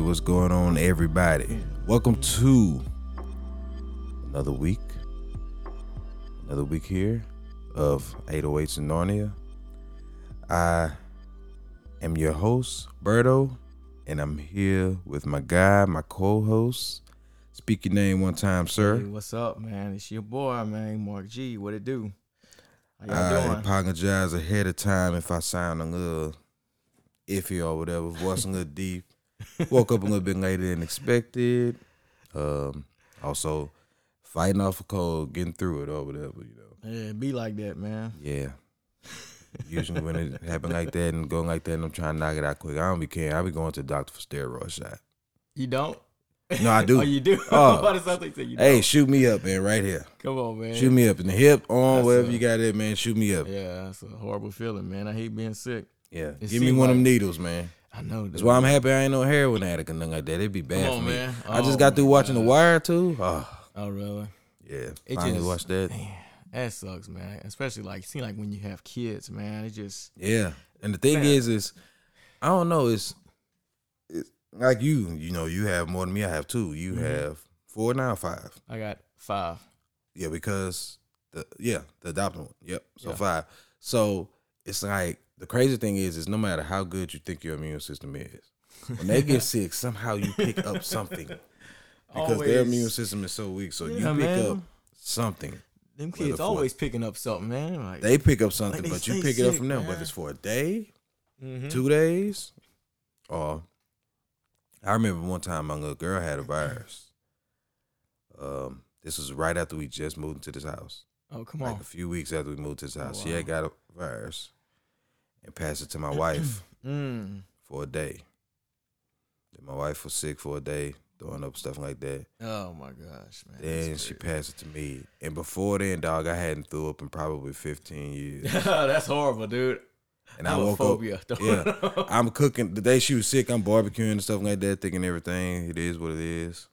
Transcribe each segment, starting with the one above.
What's going on, everybody? Welcome to another week, another week here of 808s in Narnia. I am your host, Berto, and I'm here with my guy, my co-host. Speak your name one time, sir. Hey, what's up, man? It's your boy, man, Mark G. What it do? I apologize ahead of time if I sound a little iffy or whatever, voice a little deep. Woke up a little bit later than expected. Um, also, fighting off a cold, getting through it or whatever, you know. Yeah, be like that, man. Yeah. Usually when it happen like that and going like that, and I'm trying to knock it out quick. I don't be caring. I be going to the doctor for steroid shot. You don't? No, I do. oh, you do? Oh. Why does something say you Hey, don't? shoot me up, man, right here. Come on, man. Shoot me up in the hip, arm, That's wherever a- you got it, man. Shoot me up. Yeah, that's a horrible feeling, man. I hate being sick. Yeah. It Give me one of them needles, man. I know. That's why I'm happy I ain't no heroin addict or nothing like that. It'd be bad Come for me. man. I just Oh, got through watching The. Wire too. Oh, Oh, really? yeah. It Finally just- watched that. Man, that sucks, man. Especially like, seem like when you have kids, man. It just Yeah. And the thing Man. is, is I don't know. It's, it's like you. You know, you have more than me. I have two. You Mhm. have four now, five. I got five. Yeah, because the yeah the adopted one. Yep. So Yeah. five. So it's like the crazy thing is, is no matter how good you think your immune system is, when they get sick, somehow you pick up something because their immune system is so weak. So you pick man. up something. Them kids always picking up something, man. Like, They pick up something, but you pick it up from them. man. Whether it's for a day, Mhm. two days, or I remember one time my little girl had a virus. Um, this was right after we just moved into this house. Oh, come on! Like a few weeks after we moved to this house, she wow. had got a virus and passed it to my wife Mm. for a day. Then my wife was sick for a day, throwing up stuff like that. Oh my gosh, man. Then she passed it to me, and before then, dog, I hadn't threw up in probably fifteen years. That's horrible, dude. And I woke up. Yeah, I'm cooking the day she was sick. I'm barbecuing and stuff like that, thinking everything. It is what it is.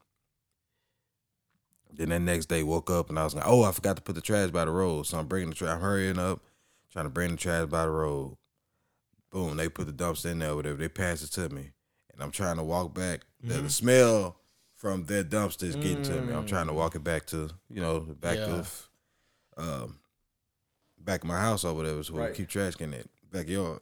Then that next day, woke up and I was like, "Oh, I forgot to put the trash by the road." So I'm bringing the trash. I'm hurrying up, trying to bring the trash by the road. Boom! They put the dumpster in there, whatever. They pass it to me, and I'm trying to walk back. The, the smell from their dumpster is getting to me. I'm Mm. trying to walk it back to you know the back Yeah. of um back of my house or whatever. So Right. we keep trash in that backyard.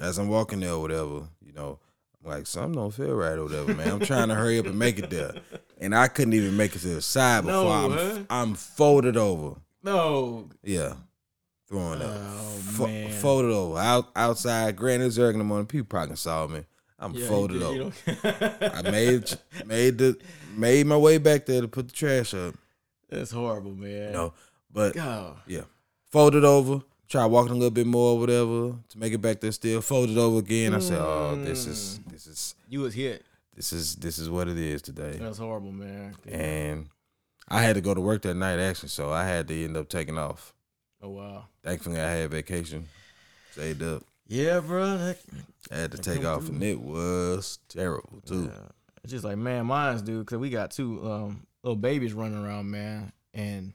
As I'm walking there or whatever, you know, I'm like something don't feel right or whatever, man. I'm trying to hurry up and make it there, and I couldn't even make it to the side before No, I'm huh? I'm folded over. No. Yeah, throwing up, Oh, Fo- folded over out outside. Granted, it's early in the morning. People probably saw me. I'm Yeah, folded over. I made made the made my way back there to put the trash up. That's horrible, man. You know, but God. yeah, folded over. Try walking a little bit more, or whatever, to make it back there. Still folded over again. I said, "Oh, this is Mm. this is You was hit. this is this is what it is today." That's horrible, man. And I had to go to work that night actually, so I had to end up taking off. Oh wow. Thankfully, I had vacation saved up. Yeah, bro. That, I had to take off, through. and it was terrible too. Yeah. It's just like man, mine's dude, because we got two um, little babies running around, man, and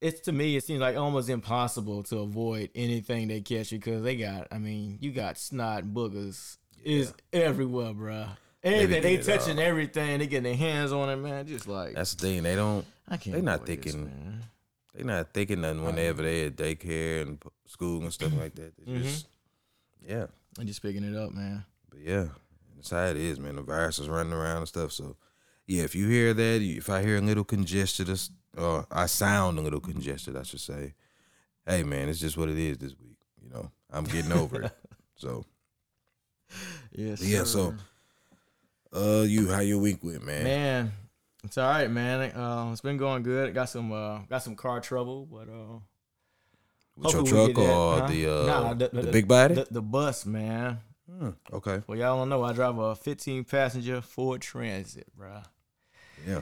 it's to me it seems like almost impossible to avoid anything they catch you because they got. I mean, you got snot boogers is everywhere, bro. Anything be they getting touching everything, they getting their hands on it, man. Just like That's the thing. They don't. I can't. They're not avoid this, thinking- man. They not thinking nothing whenever they at daycare and school and stuff like that. They just, yeah. I'm just picking it up, man. But yeah, that's how it is, man. The virus is running around and stuff. So, yeah, if you hear that, if I hear a little congested, or or I sound a little congested, I should say, hey, man, it's just what it is this week. You know, I'm getting over it. So, Yes. Yeah, so, uh, you, how your week went, man? man, it's all right, man. Uh, it's been going good. Got some uh, got some car trouble, but uh, With your truck or huh? the uh, Nah, the, the- the- big body? the, the bus, man. Hmm, okay, Well, y'all don't know. I drive a 15 passenger Ford Transit, bro. yeah,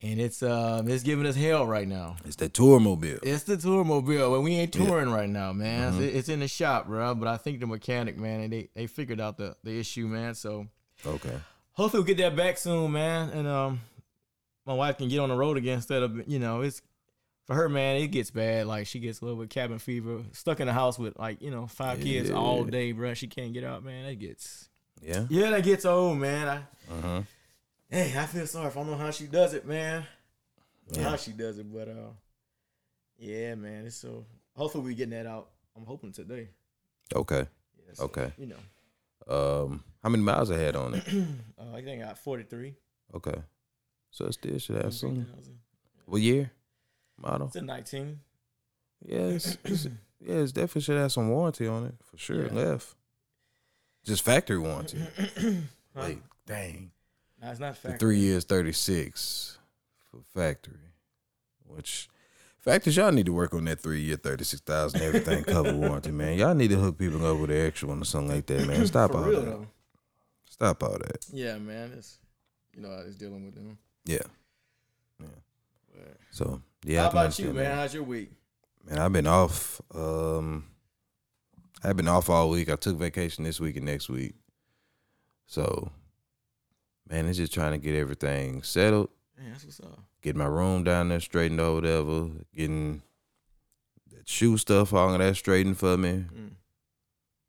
and it's um it's giving us hell right now. it's the tour mobile. It's the tour mobile, but we ain't Yeah. touring right now, man. Mhm. It's, it's in the shop, bro. But I think the mechanic, man, and they they figured out the the issue, man. So Okay, hopefully we'll get that back soon, man. And um, my wife can get on the road again instead of you know it's for her, man, it gets bad. Like she gets a little bit cabin fever, stuck in the house with like you know five kids all day, bruh. She can't get out, man. That gets Yeah. yeah, that gets old, man. I, Uh-huh. hey, I feel sorry if I don't know how she does it, man. Yeah. How she does it, but uh, yeah, man. It's so hopefully we getting that out. I'm hoping today. Okay. Yeah, so, Okay. You know, Um, how many miles ahead on it? uh, I think I got 43. Okay. So it still should have some. 43,000. What year? Model? It's a 19. Yeah, it's, it's, yeah, it's definitely should have some warranty on it for sure. Yeah. Left. Just factory warranty. Huh? Like, dang. No, it's not The factory. three years, 36 for factory. Which, factories, y'all need to work on that three year, 36,000 everything cover warranty, man. Y'all need to hook people up with an extra one or something like that, man. Stop For all real that. though. Stop all that. Yeah, man. It's you know, it's dealing with them. Yeah. Yeah. So, yeah. How about you, man? How's your week? Man, I've been off. Um, I've been off all week. I took vacation this week and next week. So, man, it's just trying to get everything settled, Man, that's what's up. get my room down there straightened or whatever, getting that shoe stuff, all of that straightened for me, Mm.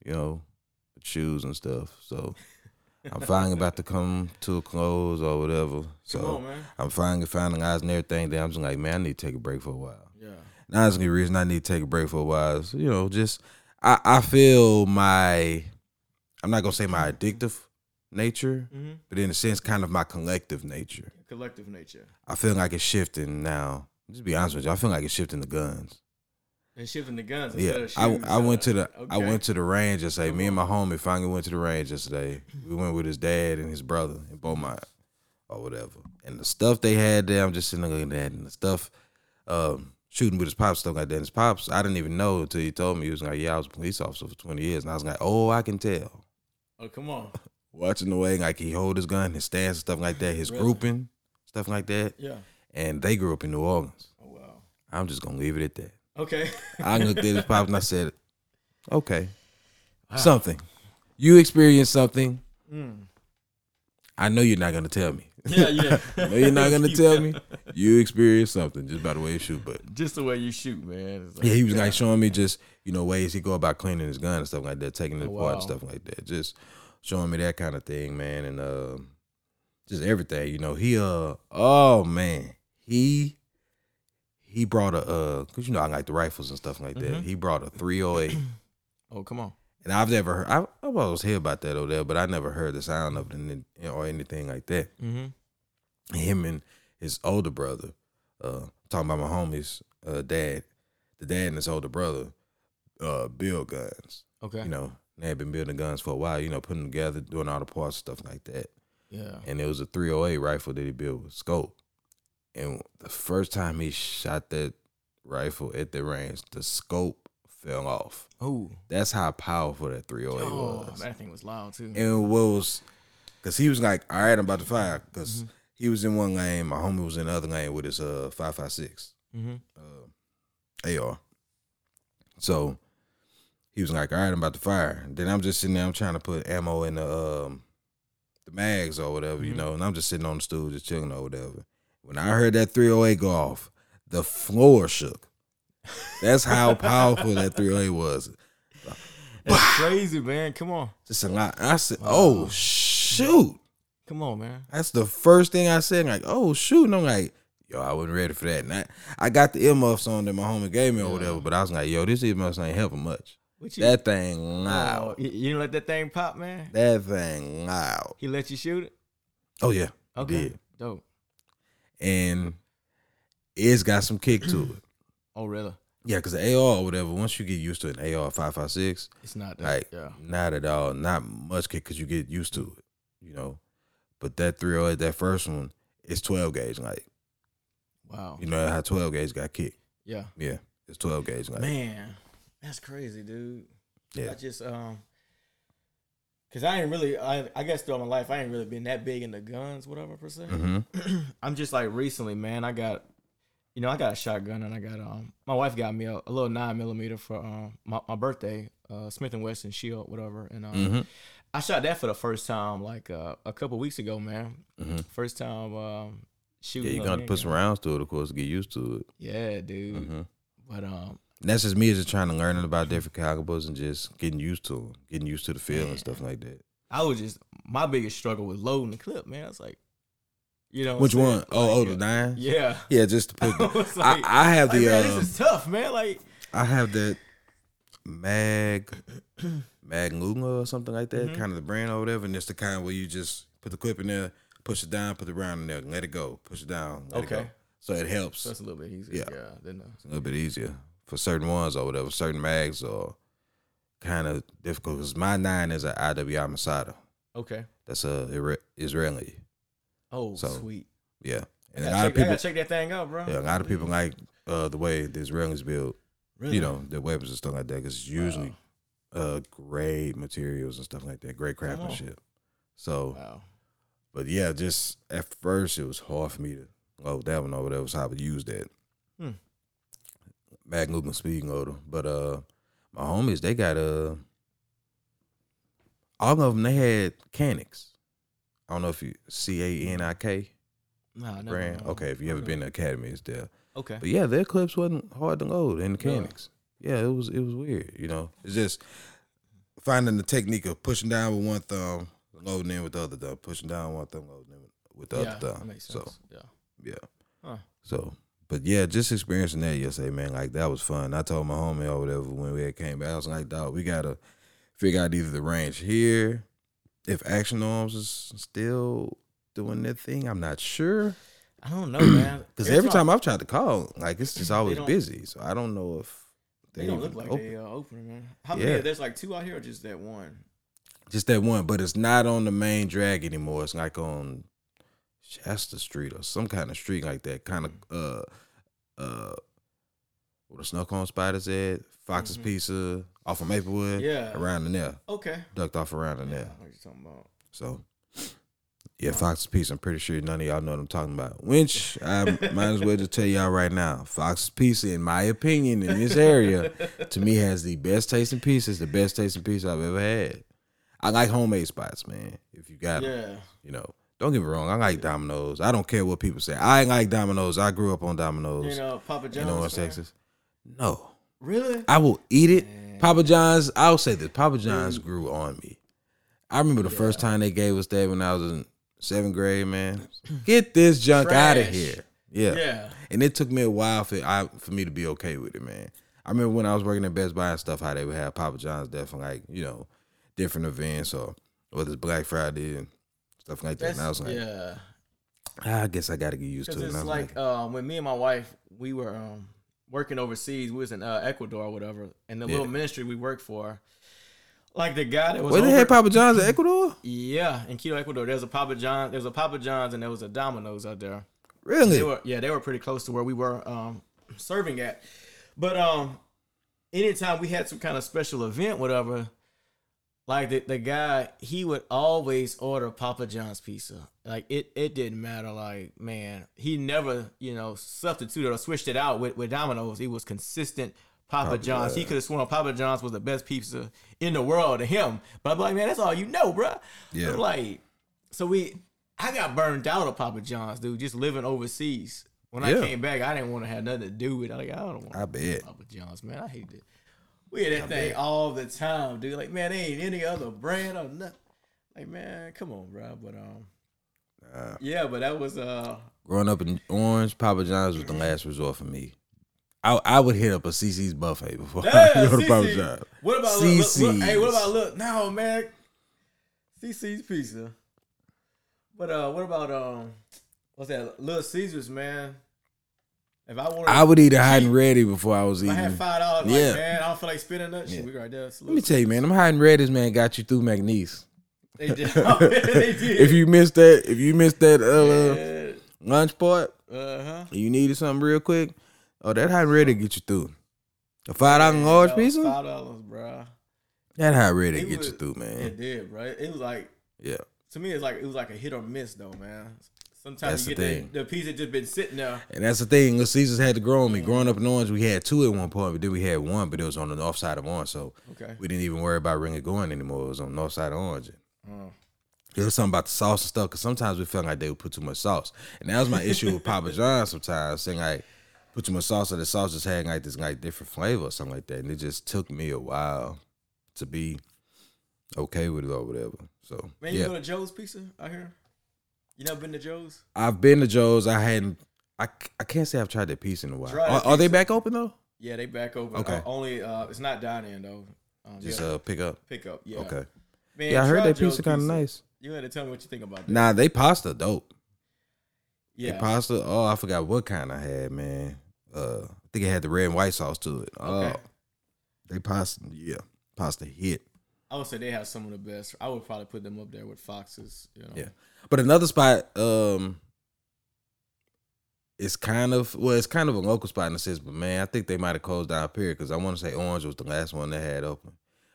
you know, the shoes and stuff. So, I'm finally about to come to a close or whatever. So, on. I'm finally finalizing everything. Then I'm just like, man, I need to take a break for a while. Yeah. Now, that's the only reason I need to take a break for a while. Is, you know, just I, I feel my I'm not gonna say my addictive nature, Mm-hmm. but in a sense, kind of my collective nature. Collective nature. I feel like it's shifting now. Just be honest with you, I feel like it's shifting the guns. And shifting the guns. Yeah, instead I, I went to the uh, I okay. went to the range yesterday. Me and my homie finally went to the range yesterday. We went with his dad and his brother in Beaumont or whatever. And the stuff they had there, I'm just sitting there looking at and the stuff um, shooting with his pops, stuff like that. And his pops, I didn't even know until he told me. He was like, "Yeah, I was a police officer for 20 years," and I was like, "Oh, I can tell." Oh, come on. Watching the way like he hold his gun, his stance, and stuff like that, his Really? grouping, stuff like that. Yeah. And they grew up in New Orleans. Oh wow. I'm just gonna leave it at that. Okay. I looked at his pops and I said, "Okay, Wow. something. You experienced something. Mm. I know you're not gonna tell me. Yeah, yeah. Know you're not gonna tell me. You experienced something just by the way you shoot. But Just the way you shoot, man. Like, yeah, he was like showing me just you know ways he go about cleaning his gun and stuff like that, taking it Oh, apart and stuff like that. Just showing me that kind of thing, man, and uh, just everything. You know, he uh oh man, he he brought a uh, cause you know I like the rifles and stuff like that. Mhm. He brought a 308. Oh, come on. And I've never heard. I, I've always heard about that over there, but I never heard the sound of it or anything like that. Mm-hmm. Him and his older brother, uh, talking about my homies, uh, dad, the dad and his older brother, uh, build guns. Okay. You know, they had been building guns for a while. You know, putting them together, doing all the parts, stuff like that. yeah. And it was a 308 rifle that he built with scope. And the first time he shot that rifle at the range, the scope fell off. Ooh. That's how powerful that 308 Oh, was. that thing was loud too. and what was because he was like, all right, I'm about to fire because Mhm. he was in one lane, my homie was in the other lane with his uh five five six Mm-hmm. uh, AR. So he was like, all right, I'm about to fire. Then I'm just sitting there, I'm trying to put ammo in the um the mags or whatever, you Mhm. know, and I'm just sitting on the stool just chilling or whatever. When I heard that 308 go off, the floor shook. That's how powerful that 308 was. That's crazy, man. Come on. Just a lot. I said, oh, Wow. oh shoot. Come on, man. That's the first thing I said. Like, oh shoot, and I'm like, yo, I wasn't ready for that. And I, I got the earmuffs on that my homie gave me or Yeah. whatever, but I was like, yo, this earmuffs ain't helping much. You? That thing oh, loud. you, you didn't let that thing pop, man. That thing loud. He let you shoot it. Oh yeah, Okay. did. Dope. And it's got some kick to it. Oh, really? Yeah, because the AR or whatever, once you get used to an AR five five six, It's not that. like yeah. not at all, not much kick because you get used to it, you know. But that 308, that first one, it's 12 gauge. Like Wow. you know how 12 gauge got kicked. Yeah. Yeah, it's 12 gauge. Like Man, that's crazy, dude. yeah, I just um, cause I ain't really, I I guess throughout my life I ain't really been that big into guns, whatever per se. hmm I'm just like recently, man. I got, you know, I got a shotgun and I got um, my wife got me a, a little nine millimeter for um my, my birthday, uh Smith and Wesson Shield, whatever, and um, hmm I shot that for the first time like uh, a couple weeks ago, man. hmm First time um shoot. Yeah, you're gonna put some rounds to it, of course, to get used to it. Yeah, dude. hmm But um, That's just me just trying to learn about different calibers and just getting used to 'em, getting used to the feel and stuff like that. I was just my biggest struggle was loading the clip, man. I was like, you know, Which one? Oh, oh, Like, the nine. Yeah. Yeah, just to put. I The, I, like, I have like, the. man, um, this is tough, man. Like, I have that mag mag Lunga or something like that, Mhm. kind of the brand or whatever, and it's the kind where you just put the clip in there, push it down, put the round in there, and let it go, push it down, let it Okay. go. So it helps so that's a little bit easier. Yeah. Yeah. Than, uh, a little bit easier for certain ones or whatever. Certain mags are kind of difficult because my nine is an IWI Masada. okay. That's a Israeli. Oh, So, sweet. Yeah, and a lot check, of people. Check that thing out, bro. Yeah, a lot of people like uh, the way the Israelis build, Really? you know, their weapons and stuff like that. Because it's usually Wow. uh great materials and stuff like that, great craftsmanship. So, Wow. but yeah, just at first it was hard for me to load that one over. That was how I would use that. Hmm. Mag movement speed loader. But uh my homies, they got uh all of them they had Caniks. I don't know if you C A N I K Nah, never brand. know. Okay, if you ever been to Academy, it's there. Okay. But yeah, their clips wasn't hard to load in the Yeah. Yeah, it was it was weird. You know, it's just finding the technique of pushing down with one thumb, loading in with the other thumb, pushing down one thumb, loading in with the yeah, other that thumb. So yeah. yeah, Huh. so but yeah, just experiencing that yesterday, man. Like that was fun. I told my homie or whatever when we had came back, I was like, dog, we gotta figure out either the range here. If Action Arms is still doing their thing, I'm not sure. I don't know, man. Because every time I've tried to call, like it's just always busy. So I don't know if they don't look like open. they uh, open, man. How Yeah. many? There's like two out here, or just that one? Just that one, but it's not on the main drag anymore. It's like on Shasta Street or some kind of street like that. Kind of uh uh where the snow cone is at, Fox's Mhm. Pizza, off of Maplewood. Yeah. Around in there. Okay. Ducked off around in Yeah, there. what you talking about? So yeah, Fox's Pizza. I'm pretty sure none of y'all know what I'm talking about. Which I might as well just tell y'all right now. Fox's Pizza, in my opinion, in this area, to me has the best tasting pizza. It's the best tasting pizza I've ever had. I like homemade spots, man. If you got Yeah. you know. Don't get me wrong. I like Domino's. I don't care what people say. I like Domino's. I grew up on Domino's uh, You know, Papa in John's. North man. Texas. No, Really? I will eat it. Man. Papa John's. I'll say this. Papa John's grew on me. I remember the first time they gave us that when I was in seventh grade. Man, get this junk out of here. Yeah. Yeah. And it took me a while for I for me to be okay with it, man. I remember when I was working at Best Buy and stuff, how they would have Papa John's there for like you know different events or whether it's Black Friday and stuff like that. That's, and I was like, yeah. "Ah, I guess I got to get used to it. it's was like um, when me and my wife we were um, working overseas. We was in uh, Ecuador or whatever, and the Yeah. little ministry we worked for. Like the guy that was where they had Papa John's in Ecuador? yeah, in Quito, Ecuador. There's a Papa John. There's a Papa John's and there was a Domino's out there. Really? They were yeah, they were pretty close to where we were um, serving at. But um, anytime we had some kind of special event, whatever, like the, the guy, he would always order Papa John's pizza. Like it, it didn't matter. Like man, he never you know substituted or switched it out with with Domino's. It was consistent. Papa John's. He could have sworn Papa John's was the best pizza in the world to him. But I'm like, man, that's all you know, bruh. Yeah. Like, so we, I got burned out of Papa John's, dude, just living overseas. When Yeah. I came back, I didn't want to have nothing to do with it. Like, I don't want I bet. Papa John's, man. I hate it. We had that thing all the time, dude. Like, man, there ain't any other brand or nothing. Like, man, come on, bro. But um, Uh, yeah, but that was uh, growing up in Orange, Papa John's was the last resort for me. I I would hit up a CC's buffet before I go to Papa CC. John's. What about look, look, look, hey? What about look? No, man. CC's pizza. But uh, what about um, what's that? Little Caesars, man. If I wanted, I would eat a hot and ready before I was if I eating. had five dollars, like, man, I don't feel like spending that shit. Yeah. We right there. Let me tell you, man, them hot and ready's man got you through McNeese. They did. they did. if you missed that, if you missed that uh, yeah. lunch part, uh huh. you needed something real quick, oh, that hot and ready get you through. A five dollar large pizza, Five dollars, bro. that hot ready get was- you through, man. It did, bro. It was like Yeah, to me, it's like it was like a hit or miss, though, man. That's Sometimes you the get thing. the, the pizza just been sitting there. and that's the thing. Little Caesars had to grow on me. Growing up in Orange, we had two at one point, but then we had one, but it was on the north side of Orange, so Okay. we didn't even worry about ring it going anymore. It was on the north side of Orange. Uh, It was something about the sauce and stuff because sometimes we felt like they would put too much sauce, and that was my issue with Papa John's. Sometimes saying like put too much sauce, or the sauce just had like this like different flavor or something like that, and it just took me a while to be okay with it or whatever. So Man, you yeah, go to Joe's Pizza out here? You never been to Joe's? I've been to Joe's. I hadn't. I, I can't say I've tried that pizza in a while. Try Are, that are they pizza. back open though? Yeah, they back open. Okay. Uh, only uh, it's not dine in though. Um, Just yeah, uh pick up. pick up. Yeah. Okay. Man, Yeah, I heard that Joe's pizza kind of nice. You had to tell me what you think about that. Nah, they pasta dope. yeah. They pasta. Oh, I forgot what kind I had, man. Uh, I think it had the red and white sauce to it. Oh, Okay. they pasta. Yeah, pasta hit. I would say they have some of the best. I would probably put them up there with Foxes. You know. Yeah. But another spot, um, it's kind of well, it's kind of a local spot in a sense, but man, I think they might have closed down Period because I want to say Orange was the last one they had open,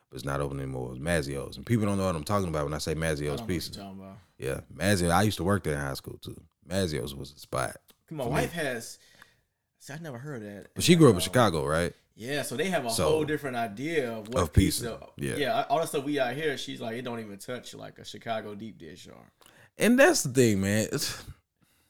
but it's not open anymore. It was Mazzio's, and people don't know what I'm talking about when I say I Mazzio's don't know what Pizza. you're talking about. Yeah, Mazzio. I used to work there in high school too. Mazzio's was the spot, My For me. wife has. See, I never heard of that. but she grew up in Chicago, right? Yeah, so they have a So- whole different idea of what Of pizza, pizza. yeah. yeah. All the stuff we out here, she's like, it don't even touch like a Chicago deep dish or. And that's the thing, man.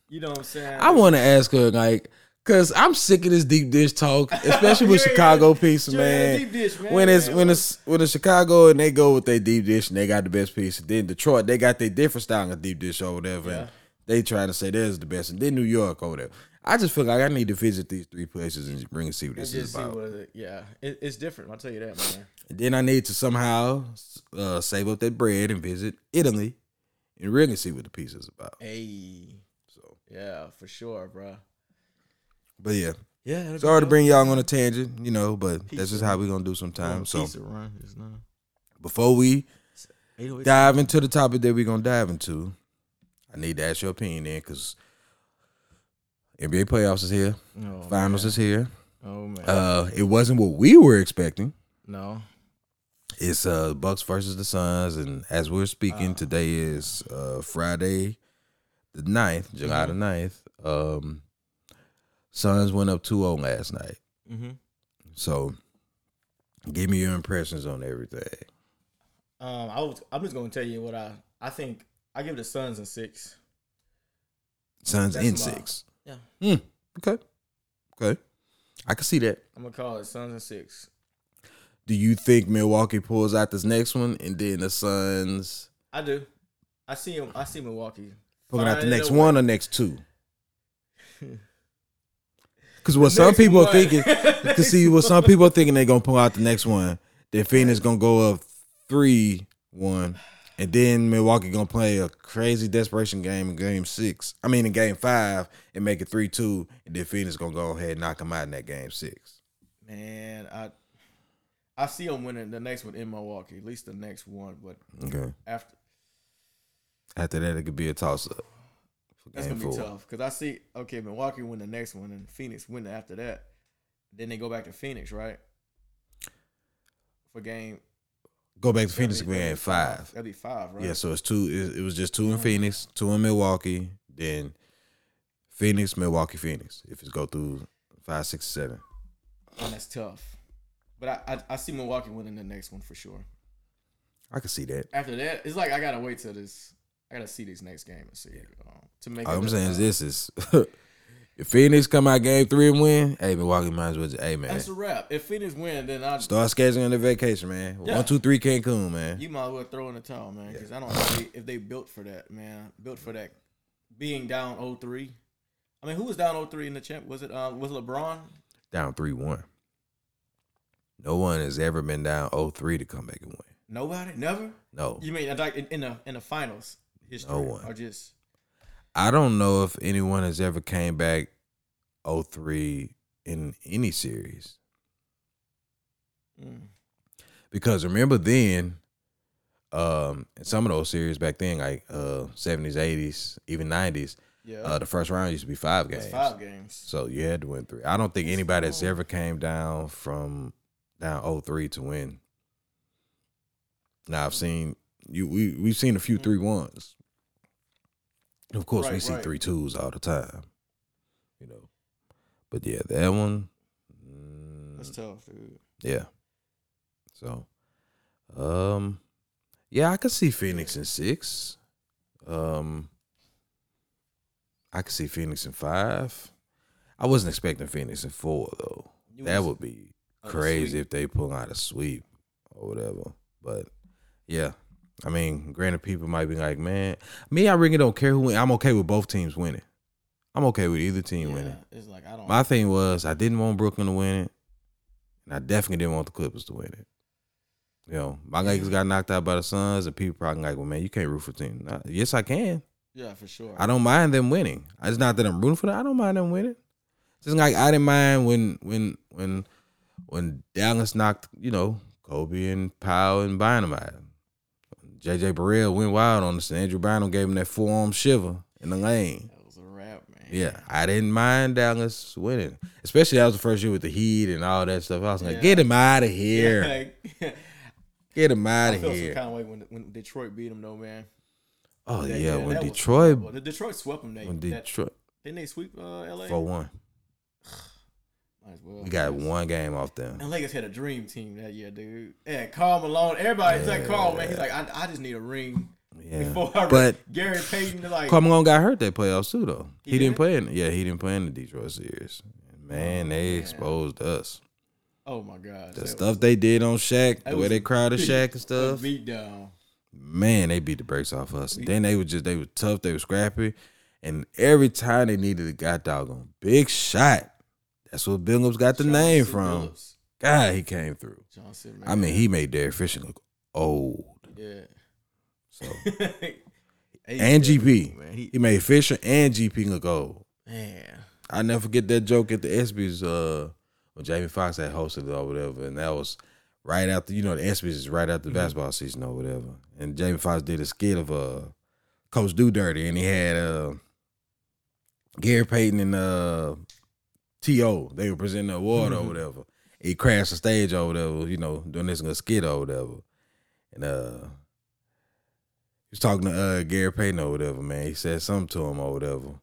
You know what I'm saying? I want to ask her like. Cause I'm sick of this deep dish talk, especially with Chicago pizza, you ain't got man. deep dish, man. when it's Man, when it's when it's Chicago and they go with their deep dish and they got the best piece. Then Detroit, they got their different style of deep dish or whatever, Yeah. and they trying to say theirs the best. And then New York over there. I just feel like I need to visit these three places and bring and see what this is see about. what it, yeah, it, it's different. I'll tell you that, man. And then I need to somehow uh, save up that bread and visit Italy and really see what the piece is about. Hey, So, yeah, for sure, bro. but yeah, Yeah, sorry to bring y'all on a tangent, you know, but that's Pizza. just how we're gonna do Going sometimes. So run, before we dive into the topic that we're gonna dive into, I need to ask your opinion in because NBA playoffs is here, Oh, finals man. is here. Oh man, Uh, it wasn't what we were expecting. no. It's uh Bucks versus the Suns, and as we're speaking, Uh. today is uh Friday the 9th, July Mhm. the 9th. Um Suns went up 2-0 last night. Mm-hmm. So give me your impressions on everything. Um, I was. I'm just gonna tell you what I. I think I give the Suns a six. Suns in six. Yeah. Hmm. Okay. Okay. I can see that. I'm gonna call it Suns and six. Do you think Milwaukee pulls out this next one and then the Suns I do. I see him. I see Milwaukee. pulling out the next way. one or next two? Because what some people are thinking, because see, what some people are thinking they're gonna pull out the next one. Then Phoenix gonna go up three one, and then Milwaukee gonna play a crazy desperation game in game six. I mean in game five and make it three two, and then Phoenix gonna go ahead and knock them out in that game six. Man, I. I see them winning the next one in Milwaukee, at least the next one. But Okay. after After that, it could be a toss up. that's gonna be tough because I see okay Milwaukee win the next one and Phoenix win after that. Then they go back to Phoenix, right? For game Go back to Phoenix be- again at five. That'd be five, right? Yeah, so it's two. It, it was just two in. Phoenix, two in Milwaukee, then Phoenix, Milwaukee, Phoenix. If it's go through five, six, seven. And that's tough. But I, I I see Milwaukee winning the next one for sure. I can see that. After that, it's like I gotta wait till this. I gotta see this next game and see um, to make. All it I'm saying is this is if Phoenix come out game three and win, hey Milwaukee might as well. Just, hey man, That's a wrap. If Phoenix win, then I start scheduling on the vacation, man. Yeah. One, two, three, Cancun, man. you might as well throw in the towel, man. Because I don't know if they, if they built for that, man. Built for that, being down 0-3. I mean, who was down 0-3 in the champ? Was it uh, was it LeBron? Down three one. No one has ever been down 0-3 to come back and win. Nobody, never. No, You mean like in, in the in the finals history, No one. or just I don't know if anyone has ever came back 0-3 in any series. mm, because remember then um in some of those series back then like uh 70s 80s even 90s yeah? uh the first round used to be five games five games. so you had to win three i don't think anybody that's ever came down from down 0-3 to win now i've seen you we, we've seen a few Mhm. three ones of course we see right. three twos all the time you know but yeah that one mm, That's tough, dude. yeah. So, um, yeah, I could see Phoenix in six. Um, I could see Phoenix in five. I wasn't expecting Phoenix in four though. You That would be crazy if they pull out a sweep or whatever. But yeah, I mean, granted, people might be like, "Man, me, I really don't care who win. I'm okay with both teams winning. I'm okay with either team Yeah, winning." It's like I don't. My thing was I didn't want Brooklyn to win it, and I definitely didn't want the Clippers to win it. You know, my Lakers got knocked out by the Suns, and people probably like, "Well, man, you can't root for team." Nah, yes, I can. yeah, for sure. I don't mind them winning. It's not that I'm rooting for them. I don't mind them winning. Just like I didn't mind when when when when Dallas knocked, you know, Kobe and Pau and Bynum out. JJ Barea went wild on us, and Andrew Bynum gave him that forearm shiver in the lane. That was a wrap, man. Yeah, I didn't mind Dallas winning, especially that was the first year with the Heat and all that stuff. I was like, Yeah. get him out of here, Yeah. get him out of here. kind of way when when Detroit beat them though, man. Oh That- yeah, when that was Detroit, horrible. the Detroit swept them. They when that, Detroit didn't they sweep uh, L.A. four one, Might as well. we got Yes. one game off them. And Lakers had a dream team that year, dude. Yeah, Karl Malone. Everybody's like Karl, man. He's like, I, I just need a ring Yeah, before I but Gary Payton like Karl Malone got hurt that playoffs too, though. He, He didn't play in. Yeah, he didn't play in the Detroit series. Man, oh, they man. exposed us. Oh my god. The That stuff they did on Shaq, the way they a crowded beat- Shaq and stuff. Beat down. Man, they beat the brakes off us. And then they were just they were tough, they were scrappy, and every time they needed a god doggone big shot. That's what Billups got the John name C. from. Billups. God, he came through. Johnson. I mean, he made Derek Fisher look old. yeah. So and GP, man. He, he made Fisher and GP look old. man. I never forget that joke at the ESPYS uh, when Jamie Foxx had hosted it or whatever, and that was right after you know the ESPYS is right after the Mm-hmm. basketball season or whatever, and Jamie Foxx did a skit of uh, Coach Do Dirty, and he had uh, Gary Payton and uh, To they were presenting the award or Mhm. whatever. He crashed the stage or whatever, you know, doing this skit or whatever, and uh. He was talking to uh, Gary Payton or whatever, man. He said something to him or whatever.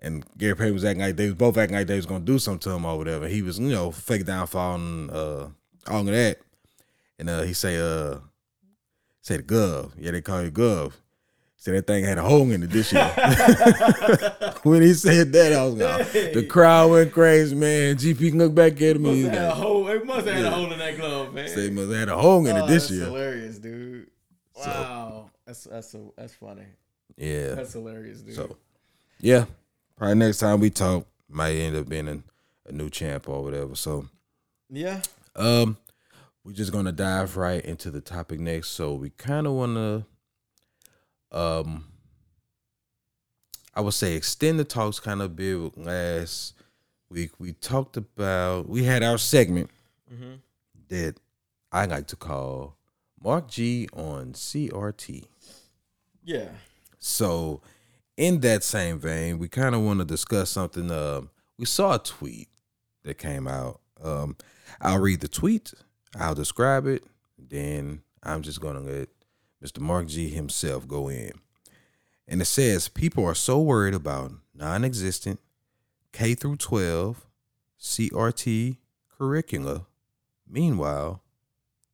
And Gary Payton was acting like they was both acting like they was gonna do something to him or whatever. He was, you know, fake downfall and uh all of that. And uh he say uh say the Glove. Yeah, they call you Glove. Said that thing had a hole in it this year. when he said that, I was like, the crowd went crazy, man. GP can look back at him and Must he's have a hole. It must have had a hole in that glove, man. say must have had a hole in it Oh, this that's year. hilarious, dude. So- Wow, that's that's a, that's funny. Yeah. That's hilarious, dude. So, yeah, probably next time we talk might end up being a, a new champ or whatever. So, yeah, um, we're just gonna dive right into the topic next. So we kind of wanna, um, I would say extend the talks kind of bit. Last week we talked about we had our segment mm-hmm. that I like to call Mark G on CRT. yeah, So, in that same vein, we kind of want to discuss something. Uh, we saw a tweet that came out. Um, I'll read the tweet, I'll describe it, then I'm just going to let Mr. Mark G himself go in. And it says people are so worried about non existent K through 12 CRT curricula. Meanwhile,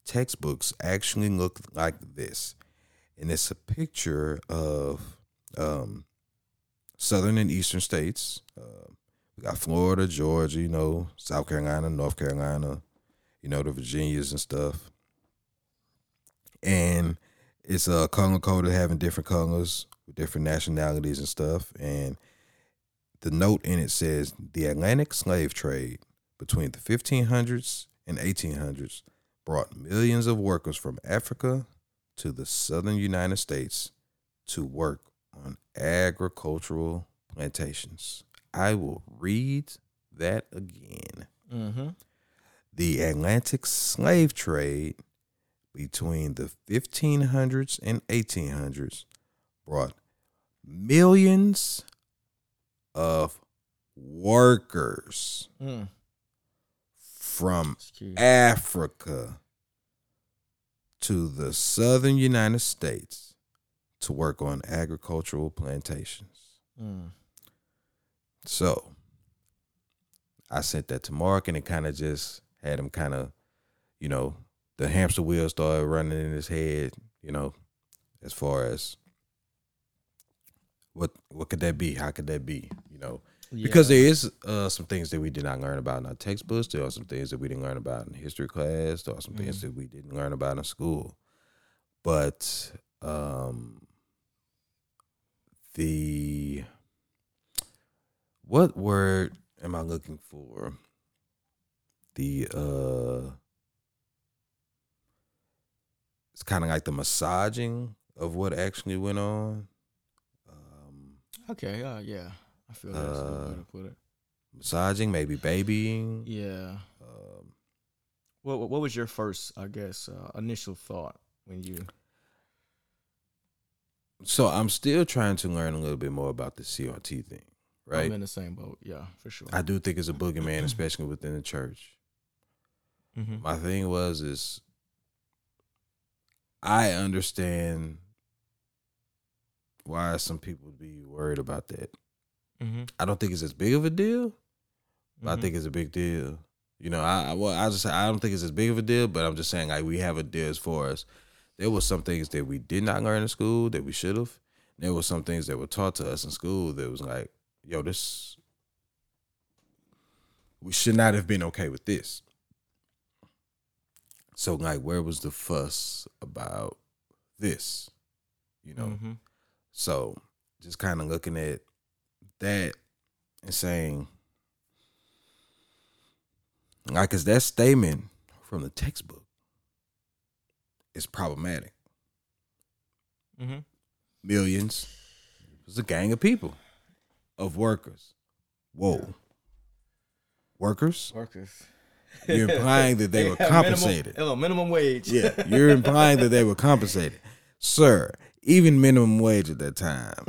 textbooks actually look like this and it's a picture of um, southern and eastern states. Uh, we got Florida, Georgia, you know, South Carolina, North Carolina, you know, the Virginias and stuff. And it's a color coded having different colors with different nationalities and stuff. And the note in it says the Atlantic slave trade between the 1500s and 1800s brought millions of workers from Africa to the southern United States to work on agricultural plantations. I will read that again. mm-hmm. The Atlantic slave trade between the 1500s and 1800s brought millions of workers Mm. from Africa to the southern United States to work on agricultural plantations. Mm. So I sent that to Mark and it kind of just had him kind of, you know, the hamster wheel started running in his head, you know, as far as what what could that be? How could that be? You know, because there is uh, some things that we did not learn about in our textbooks. There are some things that we didn't learn about in history class. There are some things Mm-hmm. that we didn't learn about in school. But um, the what word am I looking for? The uh, it's kind of like the massaging of what actually went on. Um, Okay. Uh, yeah. I feel that's a good way Uh, to put it. massaging, maybe babying. Yeah. Um, What What what was your first, I guess, uh, initial thought when you? so I'm still trying to learn a little bit more about the CRT thing, right? I'm in the same boat. Yeah, for sure. I do think it's a boogeyman, especially within the church. mm-hmm. My thing was is I understand why some people be worried about that. Mm-hmm. I don't think it's as big of a deal, but I think it's a big deal. You know, I I- well, I just I don't think it's as big of a deal, but I'm just saying like we have a deal as far as there was some things that we did not learn in school that we should have. There was some things that were taught to us in school that was like, yo, this we should not have been okay with this. So like, where was the fuss about this? You know, Mm-hmm. so just kind of looking at that and saying, like, is that statement from the textbook is problematic. Mm-hmm. Millions. It was a gang of people, of workers. Whoa. Workers? Workers. You're implying that they were compensated. Minimum, minimum wage. Yeah, you're implying that they were compensated. Sir, even minimum wage at that time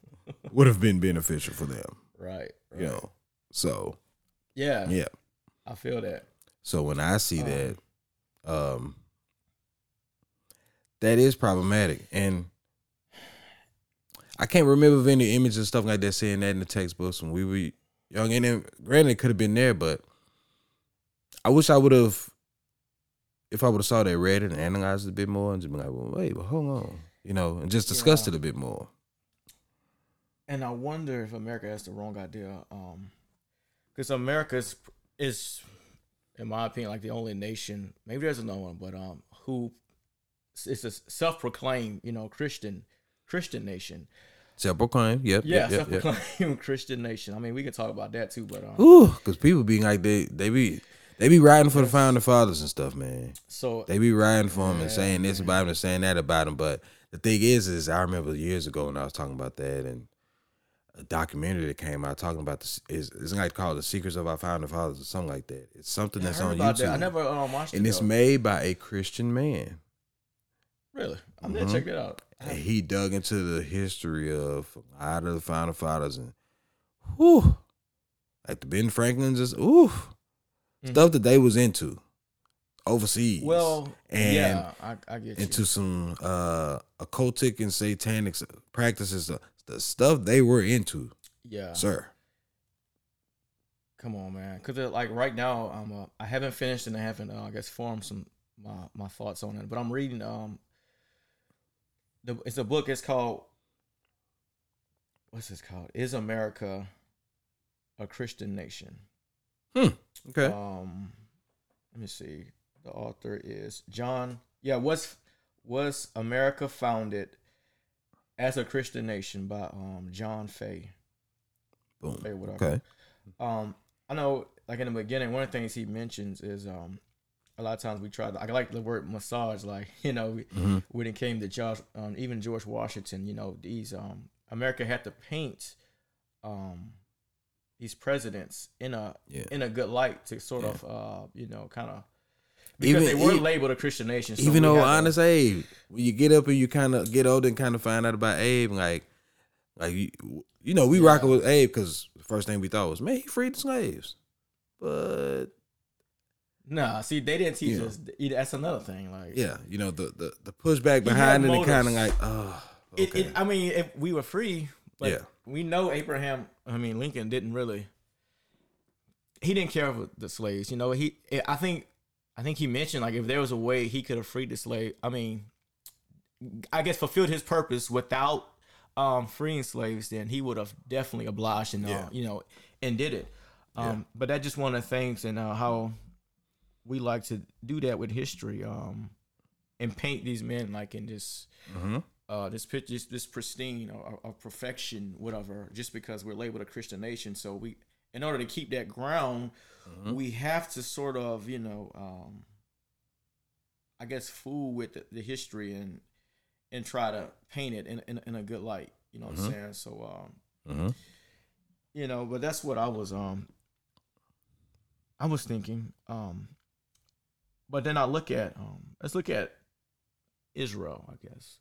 would have been beneficial for them. right. right. You know. So Yeah, yeah. I feel that. So when I see Um, that, um that is problematic. And I can't remember of any images and stuff like that saying that in the textbooks when we were young. And then granted it could have been there, but I wish I would have if I would have saw that read it and analyzed it a bit more and just been like, well, wait, but hold on. You know, and just discussed Yeah. it a bit more. And I wonder if America has the wrong idea. Um, because America is, is, in my opinion, like the only nation. Maybe there's another one, but um, who it's a self-proclaimed, you know, Christian Christian nation. Self proclaimed. Yep. Yeah, yep, yep, yep. self-proclaimed Christian nation. I mean, we could talk about that too, but um, Ooh, because people being like they they be they be riding for the founding fathers and stuff, man. so They be riding for him and saying this about him and saying that about him. But the thing is, is I remember years ago when I was talking about that and a documentary that came out talking about this is it's like called the secrets of our founding fathers or something like that. It's something I that's on YouTube. that. I never um, watched and it. And it's though. made by a Christian man. really. I'm gonna Mhm. check it out. And he dug into the history of a lot of the founding fathers and whew, like the Ben Franklins is ooh Mhm. stuff that they was into overseas. Well, and yeah, I, I get you. into some uh occultic and satanic practices, the, the stuff they were into, yeah. sir. Come on, man. Because like right now, I'm uh, I haven't finished and I haven't uh, I guess formed some my my thoughts on it. But I'm reading um. The it's a book. It's called. What's this called? Is America a Christian nation? Okay. Um, let me see. The author is John. Yeah, was was America founded as a Christian nation by um John Fea. Boom. Fea. Okay. Um, I know, like in the beginning, one of the things he mentions is um, a lot of times we try. To, I like the word massage. Like you know, we- hmm when it came to Josh, um, even George Washington, you know, these um, America had to paint um, these presidents in a Yeah. in a good light to sort Yeah. of uh, you know, kind of because Even- they were labeled a Christian nation. so Even though, honest Abe, when you get up and you kind of get older and kind of find out about Abe, like, like you, you know, we Yeah. rocking with Abe because the first thing we thought was, man, he freed the slaves, but nah, see, they didn't teach Yeah. us. That's another thing. Like, yeah, you know, the the, the pushback behind it and kind of like, oh, It, it, I mean, if we were free, but Yeah. we know Abraham. I mean, Lincoln didn't really. He didn't care for the slaves. You know, he. I think. I think he mentioned like if there was a way he could have freed the slave. I mean, I guess fulfilled his purpose without um, freeing slaves, then he would have definitely obliged and uh, Yeah. you know and did it. Um, But that's just one of the things, and uh, how we like to do that with history, um, and paint these men like in this Mm-hmm. Uh, this this, this pristine or, or perfection, whatever, just because we're labeled a Christian nation. So we, in order to keep that ground, Mm-hmm. we have to sort of, you know, um, I guess, fool with the, the history and and try to paint it in, in, in a good light. You know what Mhm. I'm saying? So, um, Mm-hmm. you know, but that's what I was um I was thinking. Um but then I look at um let's look at Israel, I guess.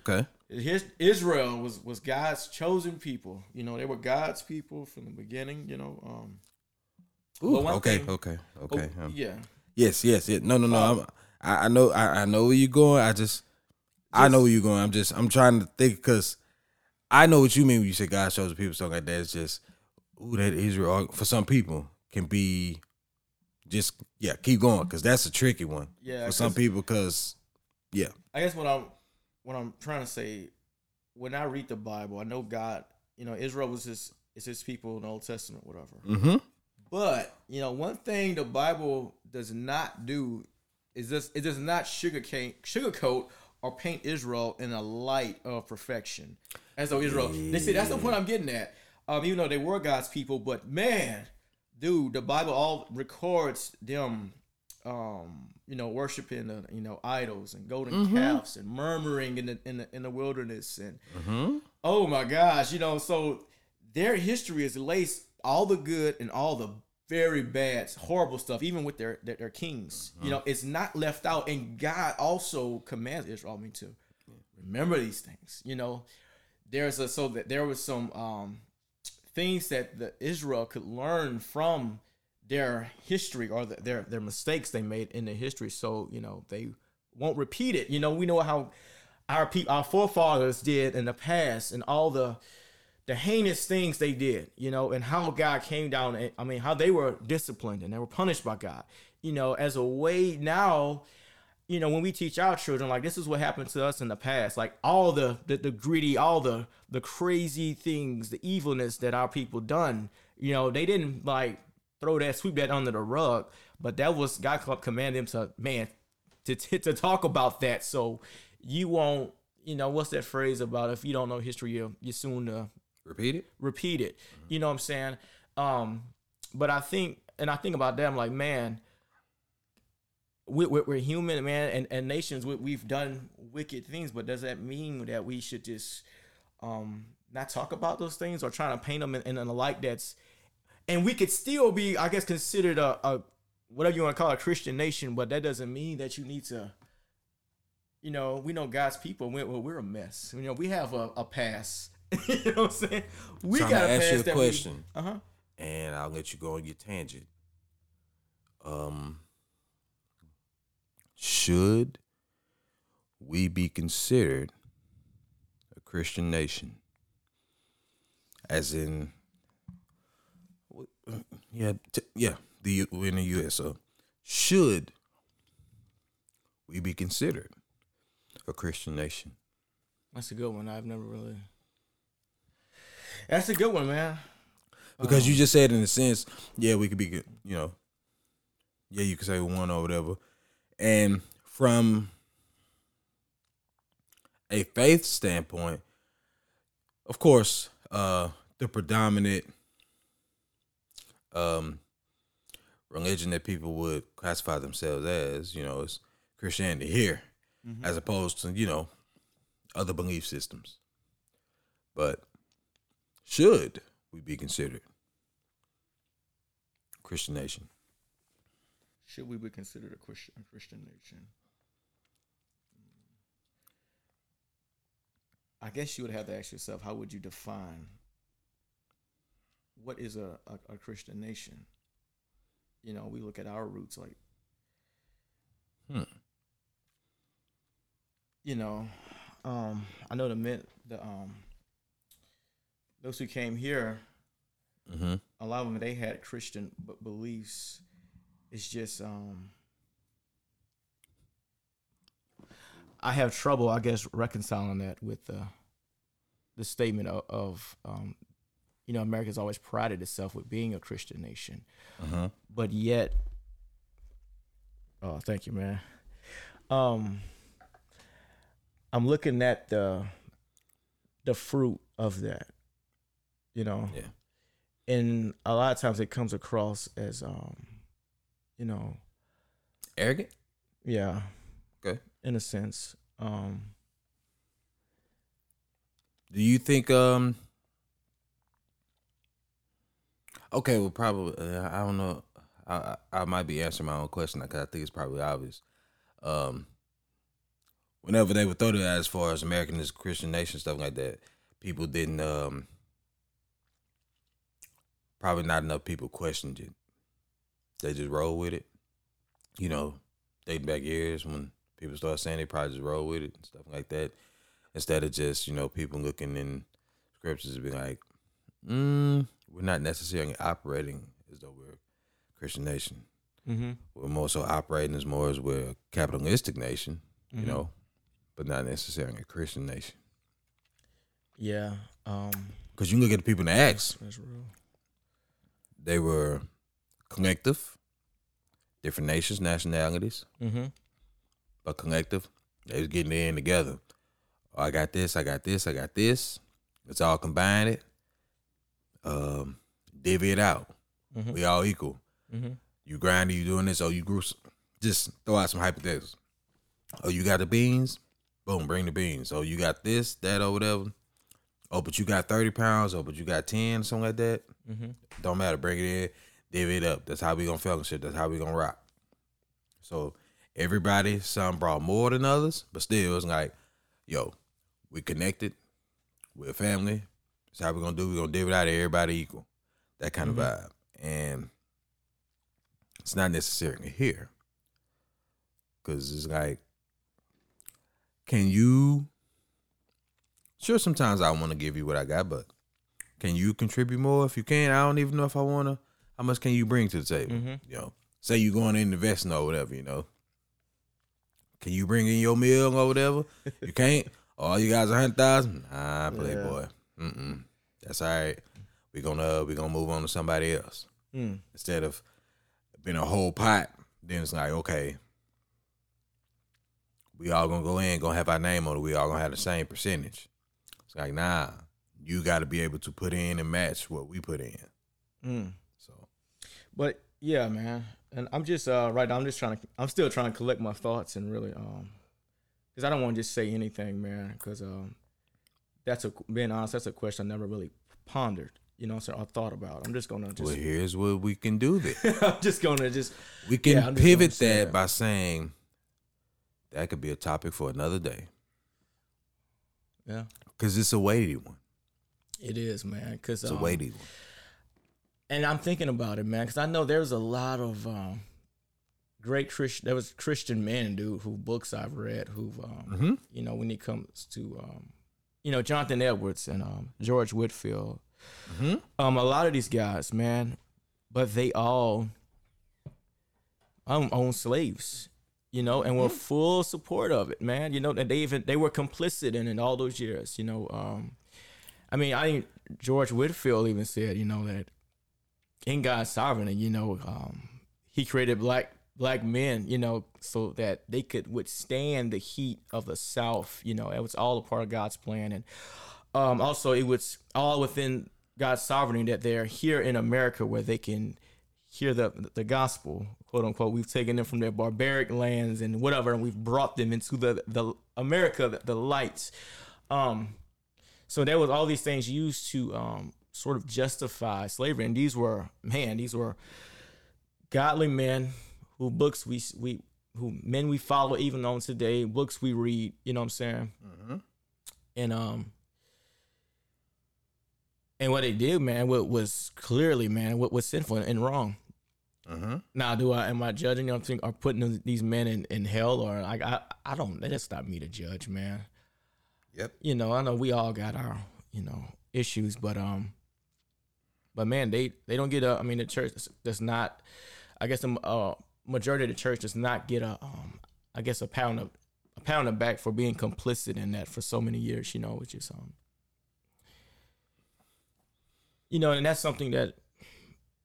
Okay. His Israel was was God's chosen people. You know, they were God's people from the beginning. You know, um, Ooh, okay, thing- okay, oh, okay. Um, yeah, yes, yes, yes. No, no, no. Um, I'm, I, I know, I, I know where you're going. I just, I know where you're going. I'm just, I'm trying to think because I know what you mean when you say God shows people something like that. It's just, ooh, that Israel for some people can be just, yeah, keep going because that's a tricky one yeah. for some people. Because, yeah, I guess what I'm what I'm trying to say when I read the Bible, I know God. You know, Israel was his is his people in the Old Testament, whatever. mm-hmm. But you know, one thing the Bible does not do is this: it does not sugarcoat, sugarcoat or paint Israel in a light of perfection. And so Israel, they see that's the point I'm getting at. Um, even though they were God's people, but man, dude, the Bible all records them, um, you know, worshiping the you know idols and golden calves and murmuring in the in the in the wilderness and Mm-hmm. Oh my gosh, you know, so their history is laced all the good and all the very bad, horrible stuff, even with their their, their kings. You know, it's not left out. And God also commands Israel, I mean, to remember these things. You know, there's a so that there was some um things that the Israel could learn from their history or the, their their mistakes they made in the history, so you know they won't repeat it. You know, we know how our pe- our forefathers did in the past and all the the heinous things they did, you know, and how God came down. And, I mean, how they were disciplined and they were punished by God, you know, as a way now, you know, when we teach our children, like this is what happened to us in the past, like all the the, the all the the crazy things, the evilness that our people done, you know, they didn't like throw that sweep that under the rug, but that was God Club commanded them to man to to, to talk about that, so you won't. You know what's that phrase about? If you don't know history, you you soon to Repeat it. repeat it. You know what I'm saying? Um, but I think, and I think about that. I'm like, man, we, we're, we're human, man, and, and nations, we, we've done wicked things, but does that mean that we should just um, not talk about those things or trying to paint them in, in a light that's, and we could still be, I guess, considered a, a whatever you want to call it, a Christian nation, but that doesn't mean that you need to. You know, we know God's people. We're, well, we're a mess. You know, we have a, a pass. you know what I'm saying? We So got gonna ask pass you a that question. Uh huh. and I'll let you go on your tangent. Um, should we be considered a Christian nation? As in, yeah, t- yeah, the we're in the U.S. So, should we be considered a Christian nation? That's a good one. I've never really. That's a good one, man. Because you just said in a sense, yeah, we could be good, you know, yeah, you could say one or whatever. And from a faith standpoint, of course, uh the predominant um religion that people would classify themselves as, you know, is Christianity here, as opposed to, you know, other belief systems. But should we be considered Christian nation? Should we be considered a Christian a Christian nation? I guess you would have to ask yourself, how would you define what is a, a, a Christian nation? You know, we look at our roots like Hmm. you know, um, I know the men the um those who came here Mm-hmm. a lot of them they had Christian b- beliefs. It's just um I have trouble, I guess, reconciling that with uh the statement of, of um, you know, America's always prided itself with being a Christian nation, Uh-huh. but yet, oh, thank you, man. Um, I'm looking at the the fruit of that, you know, Yeah. and a lot of times it comes across as, um, you know, Arrogant? yeah, Okay. in a sense, um, Do you think um Okay, well probably uh, I don't know. I I might be answering my own question because I think it's probably obvious. Um whenever they would throw that as far as American is Christian nation stuff like that, people didn't um probably not enough people questioned it. They just roll with it. You know, dating back years when people start saying they probably just roll with it and stuff like that instead of just you know people looking in scriptures and be like, mm, we're not necessarily operating as though we're a Christian nation. mm-hmm. We're more so operating as more as we're a capitalistic nation, Mhm. you know, but not necessarily a Christian nation. yeah, um, Because you can look at the people in the Acts, that's real. they were collective, different nations, nationalities, Mm-hmm. but collective. They was getting in together. Oh, I got this, I got this, I got this. Let's all combine it. Um, divvy it out. Mm-hmm. We all equal. Mm-hmm. You grinding, you doing this, oh you grew s- just throw out some hypotheticals. Oh, you got the beans? Boom, bring the beans. Oh, you got this, that, or whatever. Oh, but you got 30 pounds, oh, but you got 10, something like that. Mm-hmm. Don't matter, bring it in, divvy it up. That's how we gonna fellowship. That's how we gonna rock. So everybody, some brought more than others, but still it's like, yo, we connected. We're a family. That's how we gonna do. we gonna divvy it out of everybody equal. That kind Mhm. of vibe. And it's not necessarily here. Cause it's like, can you sure sometimes I wanna give you what I got, but can you contribute more if you can? I don't even know if I wanna. How much can you bring to the table? Mhm. You know, say you going in investing or whatever. You know, can you bring in your meal or whatever? You can't. All you guys a hundred thousand? Nah, playboy. Mm-mm. That's all right. We gonna we gonna move on to somebody else Mm. instead of being a whole pot. Then it's like okay, we all gonna go in, gonna have our name on it. We all gonna have the same percentage. It's like nah, you got to be able to put in and match what we put in. Mm. So But yeah, man, and I'm just uh right now. I'm just trying to. I'm still trying to collect my thoughts and really um, because I don't want to just say anything, man. Because um, that's a being honest, that's a question I never really pondered. You know, so I thought about. I'm just gonna just. well, here's what we can do. Then I'm just gonna just. we can Yeah, pivot that by saying that could be a topic for another day Yeah, because it's a weighty one. it is, man. Because It's a weighty one. and I'm thinking about it, man, because I know there's a lot of um, great Christian. There was Christian men, dude, who books I've read, who've um, Mm-hmm. you know, when it comes to, um, you know, Jonathan Edwards and um, George Whitefield, Mm-hmm. um, a lot of these guys, man, but they all um, own slaves, you know, and were full support of it, man. You know, and they even they were complicit in it all those years, you know. Um, I mean, I think George Whitefield even said, you know, that in God's sovereignty, you know, um, He created black black men, you know, so that they could withstand the heat of the South. You know, it was all a part of God's plan, and um, also it was all within God's sovereignty that they're here in America where they can hear the the gospel, quote unquote. We've taken them from their barbaric lands and whatever, and we've brought them into the the America, the, the light. Um, so there was all these things used to um, sort of justify slavery, and these were man, these were godly men who books we we who men we follow even on today, books we read. You know what I'm saying? Mm-hmm. and um and what they did man what was clearly man what was sinful and wrong Mm-hmm. now do i am i judging them think are putting these men in, in hell or like i i don't that's not me to judge man Yep. you know i know we all got our you know issues but um but man they they don't get up. I mean the church does not i guess the uh, majority of the church does not get a um i guess a pound of a pound of back for being complicit in that for so many years you know which is um you know, and that's something that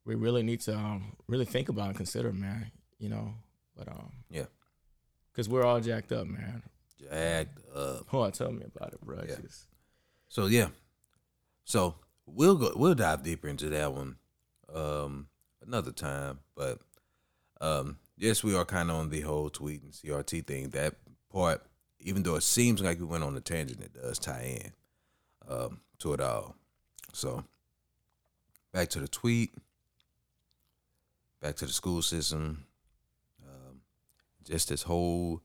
we really need to um, really think about and consider, man. You know, but um, Yeah. because we're all jacked up, man. Jacked up. Oh, tell me about it, bro. Yeah. Just- So yeah, so we'll go. We'll dive deeper into that one um, another time. But um, yes, we are kind of on the whole tweet and CRT thing. That part, even though it seems like we went on a tangent, it does tie in um, to it all. So back to the tweet. Back to the school system. Um, just this whole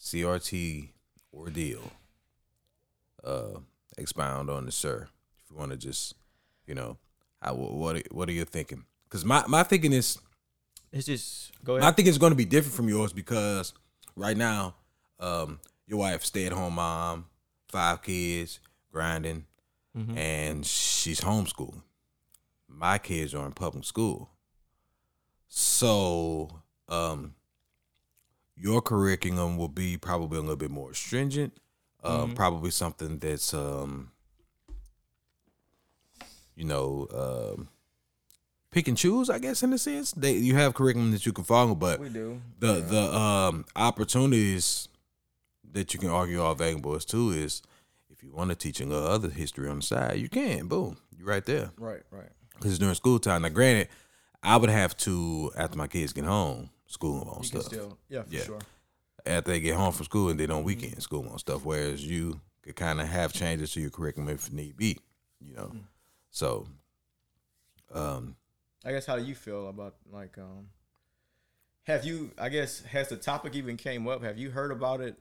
CRT ordeal. Uh, expound on it, sir. If you want to just, you know, how what are, what are you thinking? Because my my thinking is It's just go ahead. I think it's going to be different from yours because right now, um, your wife stay at home mom, five kids, grinding, Mhm. and she's homeschooling. My kids are in public school, so um, your curriculum will be probably a little bit more stringent. Um, Mhm. Probably something that's um, you know, um, pick and choose. I guess in a sense, they you have curriculum that you can follow, but we do. the the um opportunities that you can argue are available is too is if you want to teach a little other history on the side, you can. Boom, you're right there. Right, right. Because during school time. Now, granted, I would have to after my kids get home, school them on You stuff. still, yeah, for Yeah. sure. After they get home from school and then on weekend school them on stuff. Whereas you could kind of have changes to your curriculum if need be. You know, Mm. so um I guess how do you feel about like um have you I guess has the topic even came up? Have you heard about it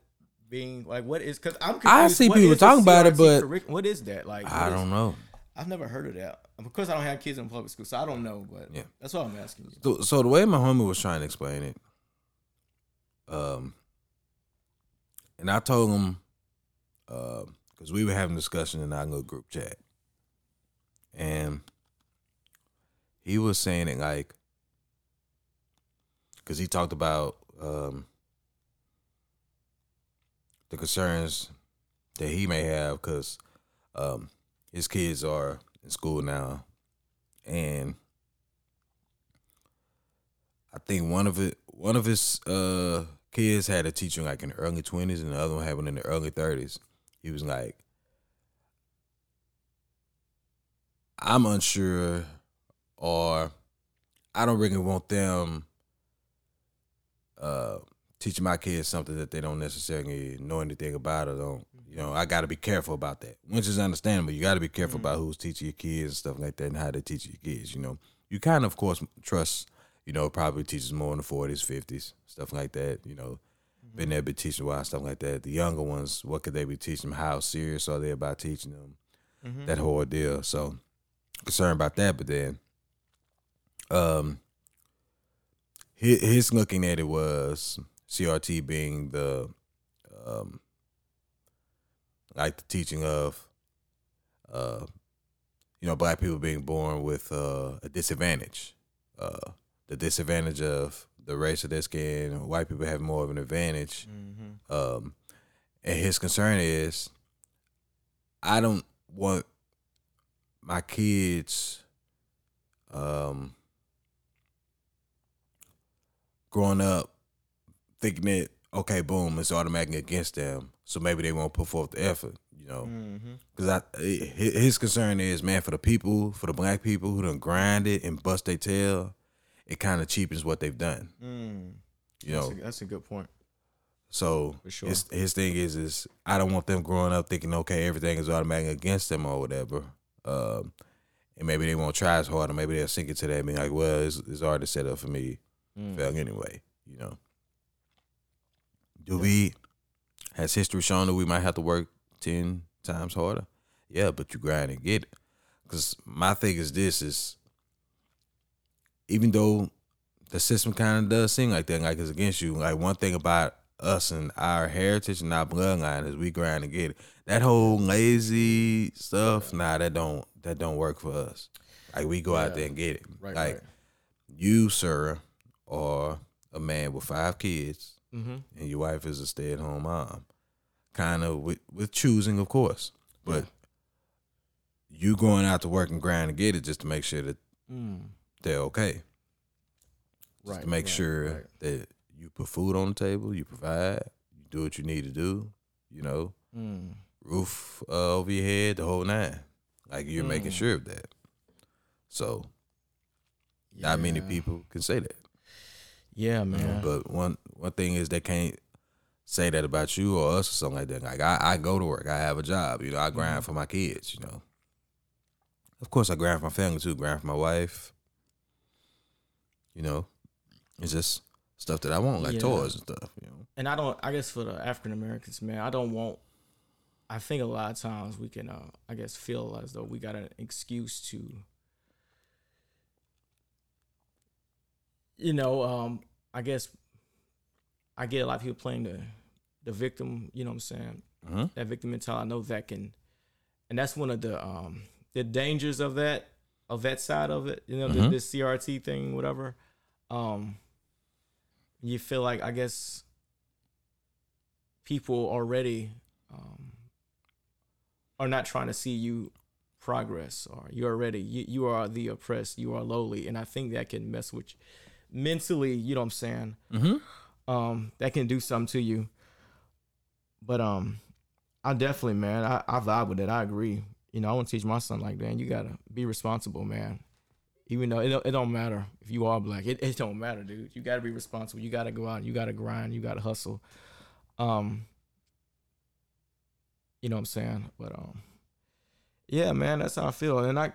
being like what is cuz I'm confused. I see What people talking about it, but- curriculum? what is that? Like I don't know. I've never heard of that. Of course I don't have kids in public school, so I don't know, but Yeah. that's what I'm asking you. So, so the way my homie was trying to explain it, um, and I told him, because we were having a discussion in our little group chat, and he was saying it like, because he talked about um, the concerns that he may have, because um, his kids are in school now, and I think one of it one of his uh kids had a teacher like in the early twenties and the other one had one in the early thirties. He was like I'm unsure or I don't really want them uh teaching my kids something that they don't necessarily know anything about or don't you know, I gotta be careful about that. Which is understandable. You gotta be careful about who's teaching your kids and stuff like that and how they teach your kids, you know. You kind of of course trust you know, probably teachers more in the forties, fifties, stuff like that. You know, been there, been teaching a while, stuff like that. The younger ones, what could they be teaching them? How serious are they about teaching them? Mhm. That whole deal. So concerned about that, but then, um, his, his looking at it was CRT being the, um, like the teaching of, uh, you know, black people being born with uh, a disadvantage. Uh, the disadvantage of the race of their skin, white people have more of an advantage. Mhm. Um, and his concern is, I don't want my kids, um, growing up thinking that okay, boom, it's automatically against them, so maybe they won't put forth the effort, you know. Because I, hi- his concern is, man, for the people, for the black people who done it and bust their tail, it kind of cheapens what they've done, Mm. you That's, know. a, that's a good point. So sure. his his thing is is I don't want them growing up thinking okay everything is automatically against them or whatever. Um, and maybe they won't try as hard, or maybe they'll sink into that and be like, well, it's, it's already set up for me, Mm. fail anyway. You know. Do we? Has history shown that we might have to work ten times harder? Yeah, but you grind and get it. Because my thing is this is, even though the system kind of does seem like that, like it's against you. Like one thing about us and our heritage and our bloodline is we grind and get it. That whole lazy stuff, nah, that don't that don't work for us. Like we go out there and get it. Right, like right. you, sir, are a man with five kids, Mm-hmm. and your wife is a stay at home mom. Kind of with with choosing, of course, but you going out to work and grind to get it just to make sure that Mm. they're okay. Just Right. to make right, sure right. that you put food on the table, you provide, you do what you need to do, you know, Mm. roof uh, over your head, the whole nine. Like you're making Mm. sure of that. So not many people can say that. Yeah, you know, man. But one one thing is they can't say that about you or us or something like that. Like I, I go to work, I have a job, you know, I grind Mhm. for my kids, you know. Of course I grind for my family too, grind for my wife. You know. It's just stuff that I want, like Yeah. toys and stuff, you know. and I don't. I guess for the African Americans, man, I don't want. I think a lot of times we can, uh, I guess, feel as though we got an excuse to, you know, um, I guess, I get a lot of people playing the, the victim. You know what I'm saying? Mm-hmm. That victim mentality. I know that can, and that's one of the um the dangers of that of that side of it. You know, Mhm. this CRT thing, whatever. Um, you feel like I guess people already um, are not trying to see you progress or you're already you, you are the oppressed you are lowly and i think that can mess with you mentally you know what i'm saying? Mm-hmm. um that can do something to you. But um i definitely man i, I vibe with it. I agree. You know i want to teach my son like man you gotta be responsible man. Even though it, don't- it don't matter if you are black. It, it don't matter dude. You gotta be responsible. You gotta go out. You gotta grind. You gotta hustle. Um you know what i'm saying? But um yeah man that's how i feel. And i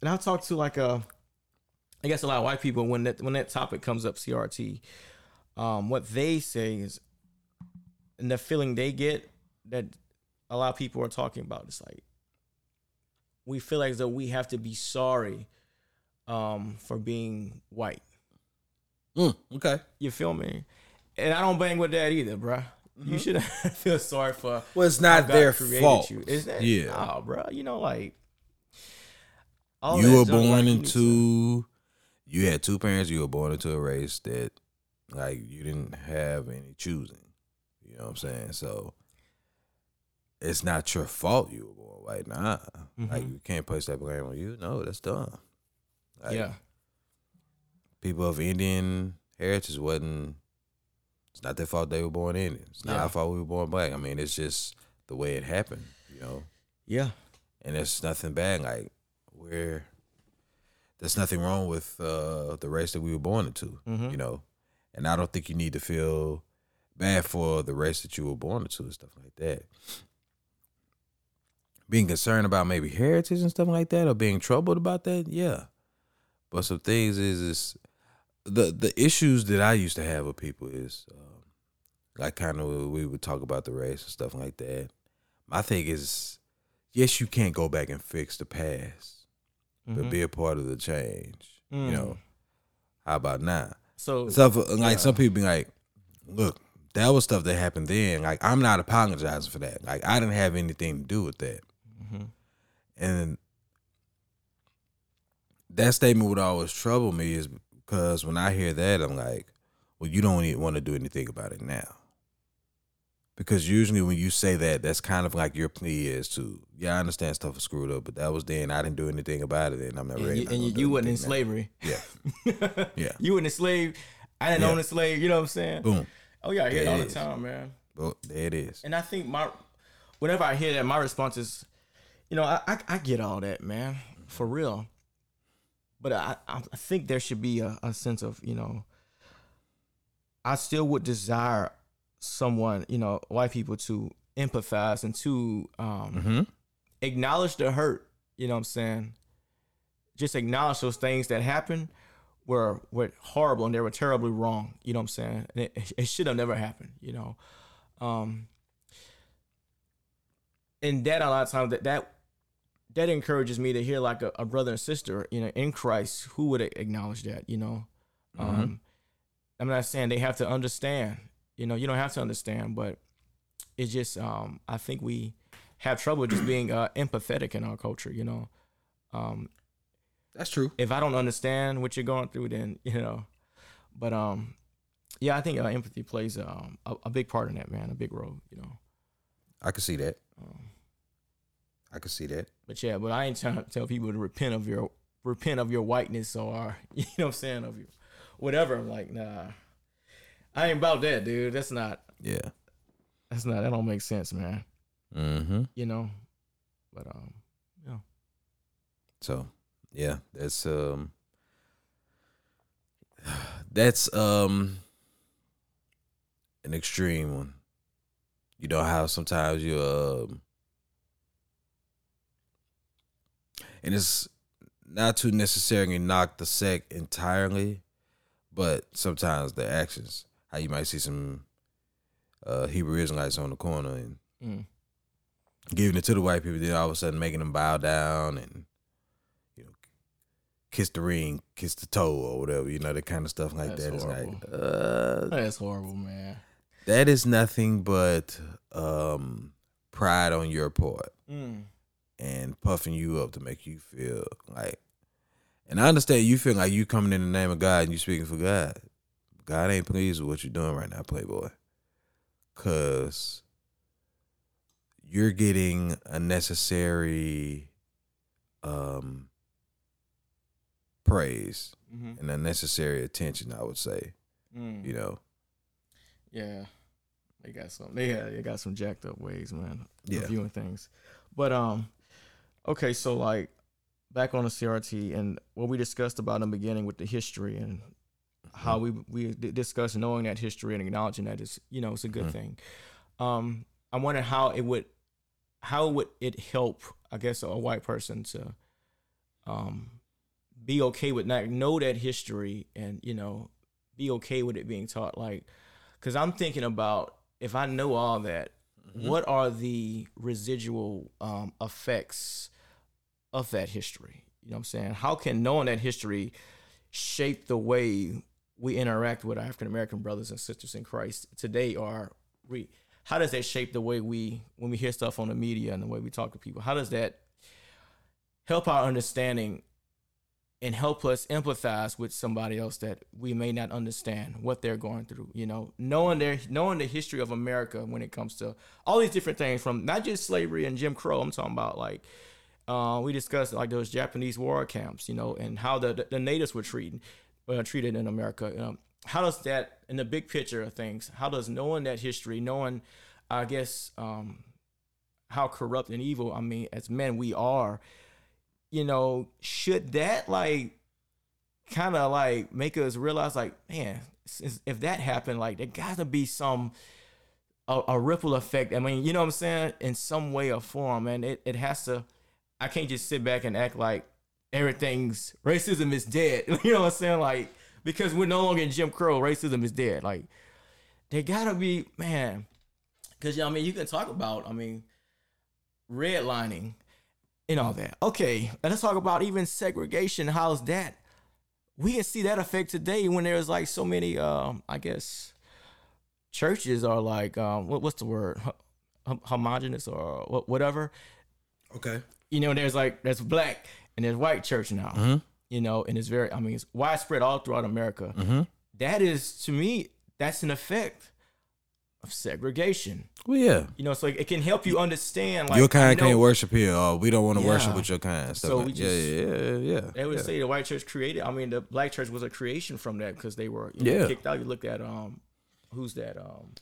and i talk to like uh i guess a lot of white people when that when that topic comes up crt um what they say is and the feeling they get that a lot of people are talking about it's like we feel like as though we have to be sorry um for being white Mm, okay. you feel me and i don't bang with that either bruh you should feel sorry for Well, it's not their fault. You. Is that Yeah. Nah, bro. You know, like all you were like, born need into you had two parents you were born into a race that like you didn't have any choosing you know what i'm saying? So it's not your fault you were born white nah. Like Mhm. you can't place that blame on you. No that's dumb. Like, yeah, people of indian heritage wasn't it's not their fault they were born indian. It's not Yeah. our fault we were born black. I mean it's just the way it happened you know? Yeah, and there's nothing bad like we're there's nothing wrong with uh the race that we were born into Mhm. you know? And i don't think you need to feel bad for the race that you were born into and stuff like that. Being concerned about maybe heritage and stuff like that or being troubled about that yeah. But some things is is the the issues that i used to have with people is um, like kind of we would talk about the race and stuff like that. My thing is yes you can't go back and fix the past but Mhm. be a part of the change you know Mm. how about now So stuff like yeah. some people be like, look, that was stuff that happened then. Like I'm not apologizing for that. Like I didn't have anything to do with that. Mhm. And that statement would always trouble me is because when I hear that, I'm like, well, you don't even want to do anything about it now. Because usually when you say that, that's kind of like your plea is to, yeah, I understand stuff was screwed up, but that was then. I didn't do anything about it, and I'm not and ready. you, and you, you wasn't in slavery. Yeah. Yeah. you weren't enslaved. I didn't Yeah. own a slave. You know what I'm saying? Boom. Oh yeah, I hear it all the time, man. Well, there it is. And I think my, whenever I hear that, my response is, you know, I I, I get all that, man, for real. But I I I think there should be a, a sense of you know. I still would desire someone, you know, white people to empathize and to um, Mm-hmm. acknowledge the hurt. You know what I'm saying? Just acknowledge those things that happened were were horrible and they were terribly wrong. You know what I'm saying? And it, it should have never happened. You know, um, and that a lot of times that that that encourages me to hear like a, a brother and sister, you know, in Christ who would acknowledge that. You know, um, I'm not saying they have to understand. You know, you don't have to understand, but it's just um, I think we have trouble just being uh, empathetic in our culture. You know, um, That's true. if I don't understand what you're going through, then you know. But um, yeah, I think uh, empathy plays um, a, a big part in that, man, a big role. You know. I can see that. Um, I can see that. But yeah, but I ain't trying to tell people to repent of your repent of your whiteness or you know what I'm saying of your whatever. I'm like, nah, I ain't about that, dude. That's not. Yeah. That's not. That don't make sense, man. Mm-hmm. You know. But um, yeah. So yeah, that's um that's um an extreme one. You know how sometimes you um and it's not to necessarily knock the sect entirely, but sometimes the actions. How you might see some uh Hebrew Israelites on the corner and Mm. giving it to the white people, then all of a sudden making them bow down and you know kiss the ring, kiss the toe, or whatever. You know that kind of stuff like That's that. It's like uh, That's horrible, man. that is nothing but um, pride on your part Mm. and puffing you up to make you feel like. And I understand you feel like you coming in the name of God and you speaking for God. God ain't pleased with what you're doing right now, Playboy. Cause you're getting unnecessary um praise Mm-hmm. and unnecessary attention, I would say. Mm. You know. Yeah, they got some. They got they got some jacked up ways, man. Yeah. Reviewing things, but um, okay, so like back on the CRT and what we discussed about in the beginning with the history and how we we d- discussed knowing that history and acknowledging that is you know it's a good Mhm. thing. Um, I wonder how it would how would it help I guess a white person to um be okay with not know that history and you know be okay with it being taught like because i'm thinking about if i know all that Mhm. what are the residual um, effects of that history you know what i'm saying how can knowing that history shape the way we interact with african american brothers and sisters in christ today are re- how does that shape the way we when we hear stuff on the media and the way we talk to people how does that help our understanding and help us empathize with somebody else that we may not understand what they're going through. You know, knowing their knowing the history of America when it comes to all these different things, from not just slavery and Jim Crow. I'm talking about like uh, we discussed like those Japanese war camps, you know, and how the the natives were treated uh, treated in America. Um, how does that, in the big picture of things, how does knowing that history, knowing, I guess, um, how corrupt and evil, I mean, as men we are, you know, should that like kind of like make us realize like, man, if that happened, like there gotta be some a, a ripple effect. I mean, you know what I'm saying? In some way or form, and it, it has to. I can't just sit back and act like everything's racism is dead. You know what I'm saying? Like because we're no longer in Jim Crow, racism is dead. Like they gotta be man, because you know, I mean you can talk about I mean redlining and all that. Okay, and let's talk about even segregation. How's that? We can see that effect today when there's like so many. Um, I guess churches are like um, what, what's the word? Hom- homogenous or whatever. Okay. You know, there's like there's black and there's white church now. Mm-hmm. You know, and it's very. I mean, it's widespread all throughout America. Mm-hmm. That is to me, that's an effect of segregation. Well, yeah. You know, so it can help you understand. Like your kind can't worship here, or we don't want to worship with your kind. Stuff So like- we yeah, just- yeah, yeah, yeah. They would yeah. say the white church created. I mean, the black church was a creation from that because they were you know, Yeah. kicked out. You look at um, who's that? Um,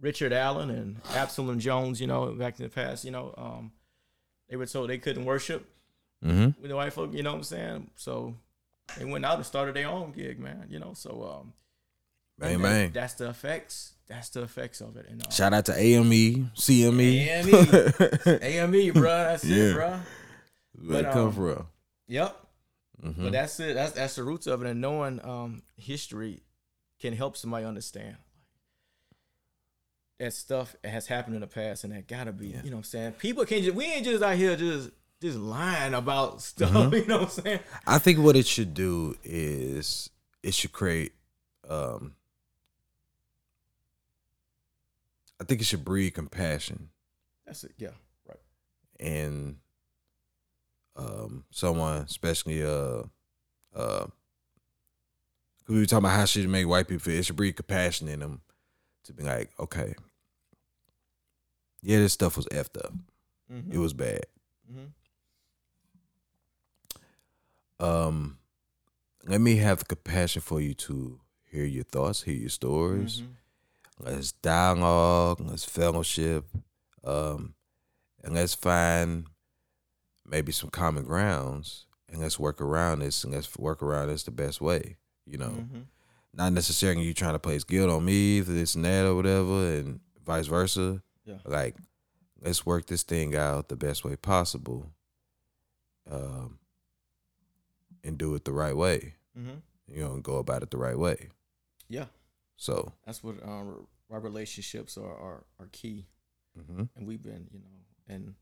Richard Allen and Absalom Jones. You know, back in the past, you know, um, they were told they couldn't worship Mm-hmm. with the white folk. You know what I'm saying? So they went out and started their own gig, man. You know, so um, Bang that- bang. That's the effects. That's the effects of it. And uh, Shout out to AME, CME. AME. AME, bro. That's Yeah. it, bro. Where it But, come um, from? Yep. Mhm. But that's it. That's that's the roots of it. And knowing um history can help somebody understand that stuff has happened in the past and that gotta be, Yeah. you know what I'm saying? People can't just we ain't just out here just just lying about stuff, Mhm. you know what I'm saying? I think what it should do is it should create. um I think it should breed compassion That's it, yeah. Right. And um someone, especially uh uh, we were talking about how should make white people feel. It should breed compassion in them to be like, okay, yeah, this stuff was effed up. Mhm. It was bad. Mhm. Um, let me have the compassion for you to hear your thoughts, hear your stories. Mhm. Let's dialogue. Let's fellowship. Um, and let's find maybe some common grounds, and let's work around this, and let's work around this the best way. You know, Mhm. not necessarily you trying to place guilt on me for this and that or whatever, and vice versa. Yeah. Like, let's work this thing out the best way possible, um, and do it the right way. Mhm. You know, and go about it the right way. Yeah, So, that's what um, our relationships are, are are key, mhm. and we've been, you know, and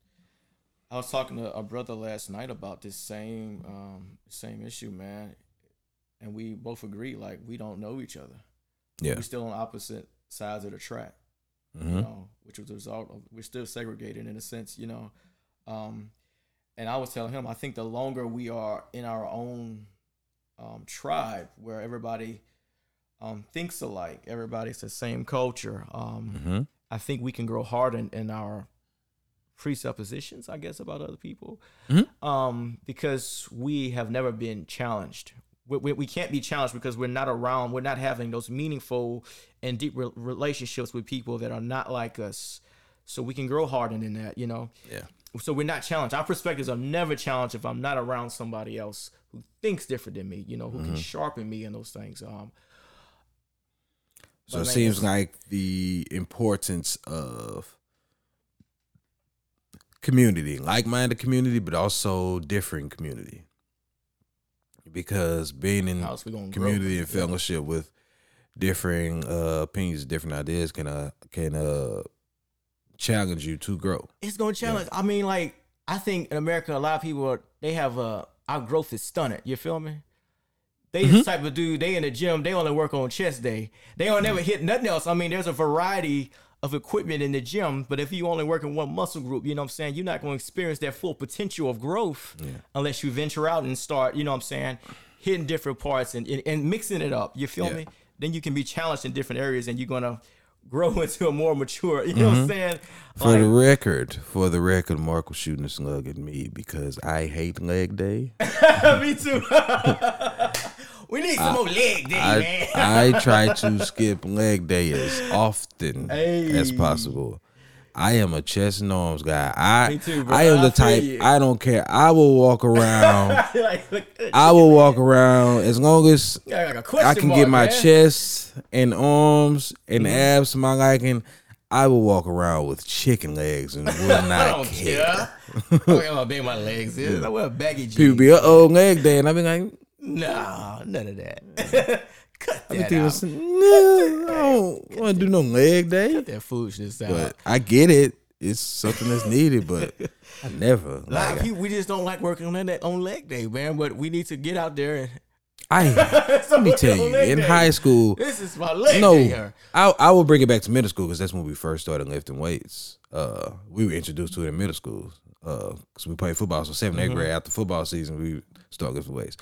I was talking to a brother last night about this same um same issue, man, and we both agree like we don't know each other. yeah, We're still on opposite sides of the track. You hmm know, which was a result of we're still segregated in a sense, you know. Um, and I was telling him, I think the longer we are in our own um, tribe, where everybody um, thinks alike, everybody's the same culture, um, hmm I think we can grow hard in, in our presuppositions, I guess, about other people, Mhm. um, because we have never been challenged. We, we, we can't be challenged because we're not around. We're not having those meaningful and deep re- relationships with people that are not like us. So we can grow hardened in that, you know. yeah, So we're not challenged. Our perspectives are never challenged if I'm not around somebody else who thinks different than me, you know, who can sharpen me in those things. Um, So it seems like the importance of community, like-minded community, but also different community. Because being in how else we gonna grow? community and Yeah. fellowship with differing uh, opinions, different ideas can uh, can uh, challenge you to grow. it's gonna challenge. I mean, like I think in America, a lot of people are, they have uh our growth is stunted. You feel me? They Mm-hmm. the type of dude. They in the gym. They only work on chest day. They don't never hit nothing else. I mean, there's a variety of equipment in the gym, but if you only work in one muscle group, you know what I'm saying, you're not going to experience that full potential of growth unless you venture out and start, you know what I'm saying, hitting different parts and, and, and mixing it up. You feel Yeah. me? Then you can be challenged in different areas and you're going to grow into a more mature, you know what I'm saying? Mm-hmm. For Like- the record, for the record, Mark was shooting a slug at me because I hate leg day. Me too. we need some more leg day, man. I, I try to skip leg day as often as possible. I am a chest and arms guy. I too. I am the feel type you. I don't care. I will walk around. like, look, I will walk around as long as like I can mark, get my man. chest and arms and Mm-hmm. abs to my liking. I will walk around with chicken legs and will I not don't care. care. I don't care how big my legs is. I wear baggy jeans. People be uh oh leg day, and I be like, Nah, none of that. Cut I that think out. it's- no, I don't want to do no leg day. Cut that foolishness out. But I get it. It's something that's needed, but I never. Like, people, we just don't like working on that on leg day, man. But we need to get out there and I let me tell you, in high school, This is my leg no, day. I I will bring it back to middle school because that's when we first started lifting weights. Uh, we were introduced to it in middle school. Uh, because we played football, so 7th Mm-hmm. eighth grade after football season, we started lifting weights.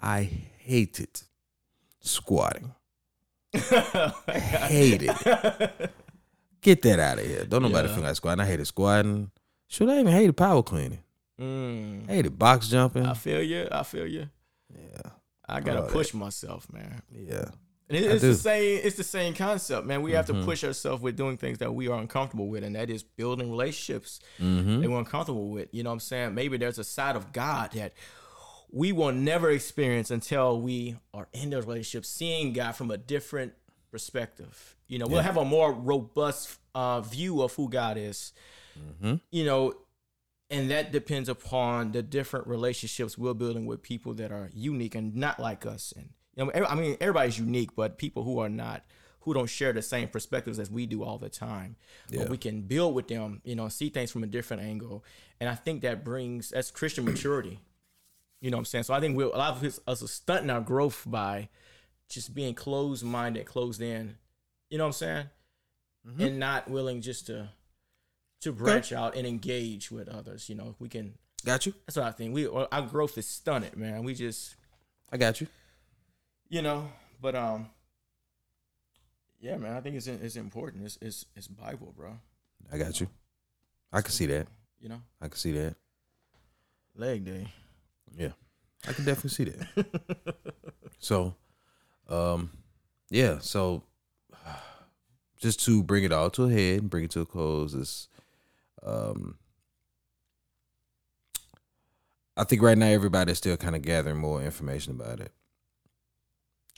I hated squatting. I hated it. Get that out of here. Don't nobody Yeah. feel like squatting. I hated squatting. Should I even hated power cleaning? Mm, I hated box jumping. I feel you. I feel you. Yeah, I gotta that. push myself, man. yeah. And it's the same. It's the same concept, man. We have to Mhm. push ourselves with doing things that we are uncomfortable with, and that is building relationships Mm-hmm. that we're uncomfortable with. You know what I'm saying? Maybe there's a side of God that we will never experience until we are in those relationships, seeing God from a different perspective. You know, we'll have a more robust uh, view of who God is. Mm-hmm. You know, and that depends upon the different relationships we're building with people that are unique and not like us. And you know, I mean, everybody's unique, but people who are not, who don't share the same perspectives as we do all the time, Yeah. but we can build with them. You know, see things from a different angle, and I think that brings that's Christian maturity. You know what I'm saying? So I think we're, a lot of us, us are stunting our growth by just being closed minded, closed in. You know what I'm saying? Mm-hmm. And not willing just to to branch out and engage with others. You know, we can. Got you. That's what I think. We our growth is stunted, man. We just, I got you. you know, but um, yeah, man. I think it's it's important. It's it's it's Bible, bro. I got you. I can see that. You know, I can see that. leg day. Yeah, I can definitely see that. so, um, yeah. So, just to bring it all to a head and bring it to a close, is, um, I think right now everybody's still kind of gathering more information about it.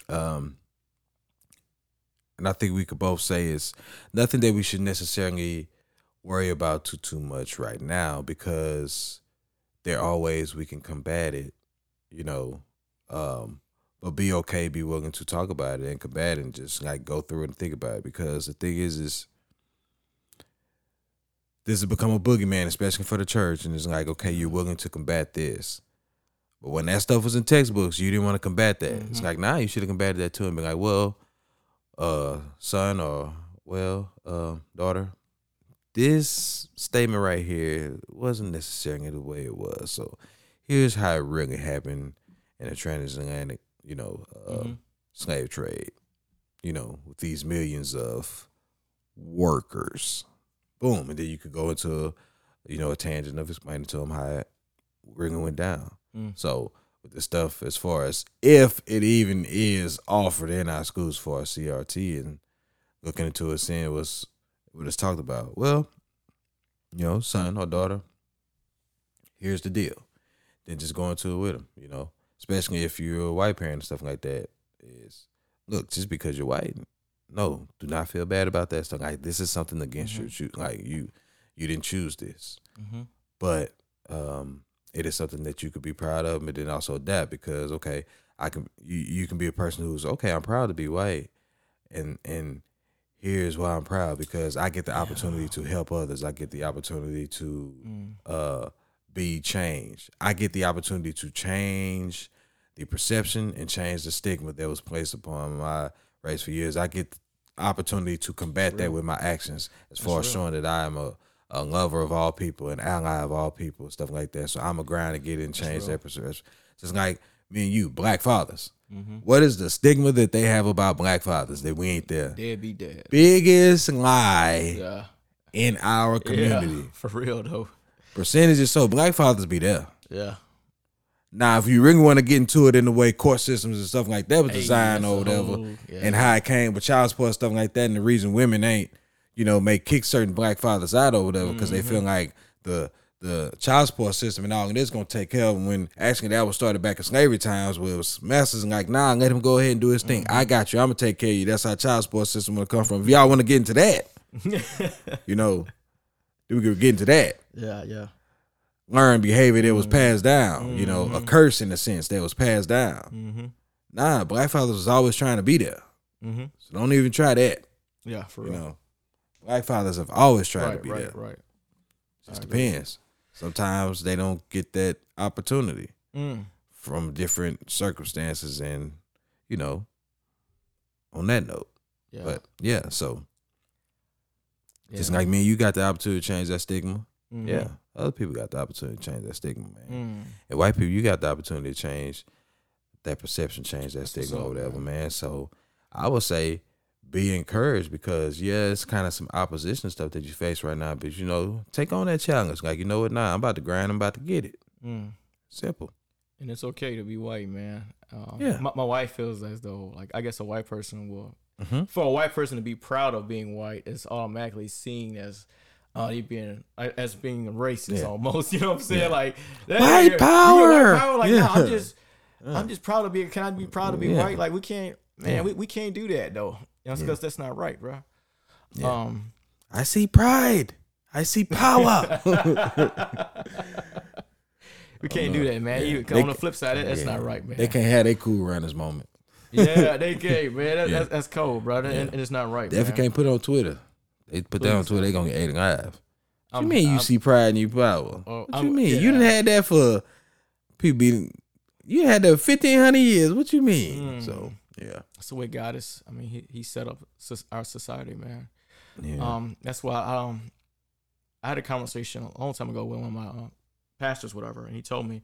Um, and I think we could both say is nothing that we should necessarily worry about too too much right now because there are ways we can combat it, you know. Um, but be okay, be willing to talk about it and combat it and just like go through it and think about it. Because the thing is is this has become a boogeyman, especially for the church, and it's like, okay, you're willing to combat this. But when that stuff was in textbooks, you didn't want to combat that. It's Mhm. like, nah, you should have combated that too and be like, well, uh, son or well, uh, daughter, this statement right here wasn't necessarily the way it was. So here's how it really happened in the transatlantic, you know, uh, Mhm. slave trade. You know, with these millions of workers. Boom, and then you could go into, you know, a tangent of explaining to them how it really went down. Mm. So with the stuff as far as if it even is offered in our schools for CRT and looking into it, seeing what's what it's talked about. Well, you know, son or daughter, here's the deal. Then just go into it with them, you know, especially if you're a white parent and stuff like that. Is look, just because you're white, no, do not feel bad about that stuff. Like this is something against Mhm. your choo- like you you didn't choose this Mm-hmm. but um, it is something that you could be proud of, and then also adapt because okay, I can you, you can be a person who's okay. I'm proud to be white, and and here's why I'm proud because I get the opportunity to help others. I get the opportunity to Mm. uh, be changed. I get the opportunity to change the perception and change the stigma that was placed upon my race for years. I get the opportunity to combat that real. with my actions as That's far as showing that I am a, a lover of all people, an ally of all people, stuff like that. So I'm a grind to get it and change that perception. Just like me and you, black fathers. Mm-hmm. What is the stigma that they have about black fathers that we ain't there? Dead be dead. Biggest lie Yeah. in our community. Yeah, for real though. Percentages so black fathers be there. Yeah. Now, if you really want to get into it in the way court systems and stuff like that was designed or whatever, whole- yeah. and how it came with child support stuff like that, and the reason women ain't, you know, may kick certain black fathers out or whatever because they Mm-hmm. feel like the the child support system and all and it's gonna take care of them. When actually that was started back in slavery times, where it was masters and like, nah, let him go ahead and do his thing. Mm-hmm. I got you. I'm gonna take care of you. That's how child support system will come from. If y'all want to get into that, you know, then we could get into that yeah, yeah. Learn behavior that was passed down, you know, a Mhm. curse in a sense that was passed down. Mm-hmm. Nah, black fathers was always trying to be there. Mm-hmm. So don't even try that. Yeah, for You real. know, black fathers have always tried right, to be right, there. right. Just I agree. Depends. Sometimes they don't get that opportunity Mm. from different circumstances, and you know, on that note. Yeah. But yeah, so yeah. just like me, you got the opportunity to change that stigma. Mhm. Yeah, other people got the opportunity to change that stigma, man. Mm. And white people, you got the opportunity to change that perception, change that That's stigma or whatever, man. man. So I would say be encouraged because yeah, it's kind of some opposition stuff that you face right now. But you know, take on that challenge. Like, you know what, nah, I'm about to grind, I'm about to get it. Mm. Simple. And it's okay to be white, man. Um, Yeah. My, my wife feels as though, like, I guess a white person will, Mm-hmm. for a white person to be proud of being white, it's automatically seen as. Uh, you being uh, as being racist Yeah. almost, you know what I'm saying? Yeah. Like that- White power! white power. Like, Yeah. no, I'm just. I'm just proud to be. Can I be proud to be white? Like we can't, man. We, we can't do that though. You know, Yeah. because that's not right, bro. Yeah. Um, I see pride. I see power. we can't do that, man. Yeah. You, They on the flip side, that, that's Yeah. not right, man. they can't have their Cool Runnings moment. yeah, they can't, man. That, Yeah. that's, that's cold, brother, and, Yeah. and it's not right, Definitely man. can't put it on Twitter. They put that on Twitter, they gonna get ate alive. What I'm- you mean you I'm- see pride and you power? Oh, what I'm- you mean? You didn't had that for people being you had that fifteen hundred years. What you mean? Mm. So yeah. That's the way God is. I mean, he he set up our society, man. Yeah. Um, that's why um, I had a conversation a long time ago with one of my uh, pastors, whatever, and he told me,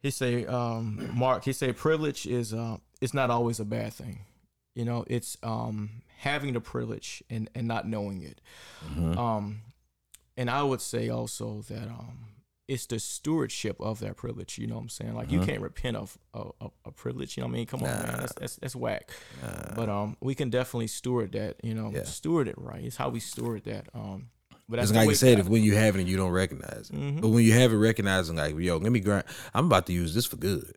he say, um, Mark, he say, privilege is uh, it's not always a bad thing. You know, it's um having the privilege and and not knowing it. Mhm. Um, and I would say also that um, it's the stewardship of that privilege. You know what I'm saying? Like you Mhm. can't repent of a, a, a privilege. You know what I mean? Come on, man, that's, that's that's whack. Uh, But um, we can definitely steward that. You know, Yeah. steward it right. It's how we steward that. Um, but that's like I said, if when you have it and you don't recognize it, hmm but when you have it recognizing, like, yo, let me grind. I'm about to use this for good.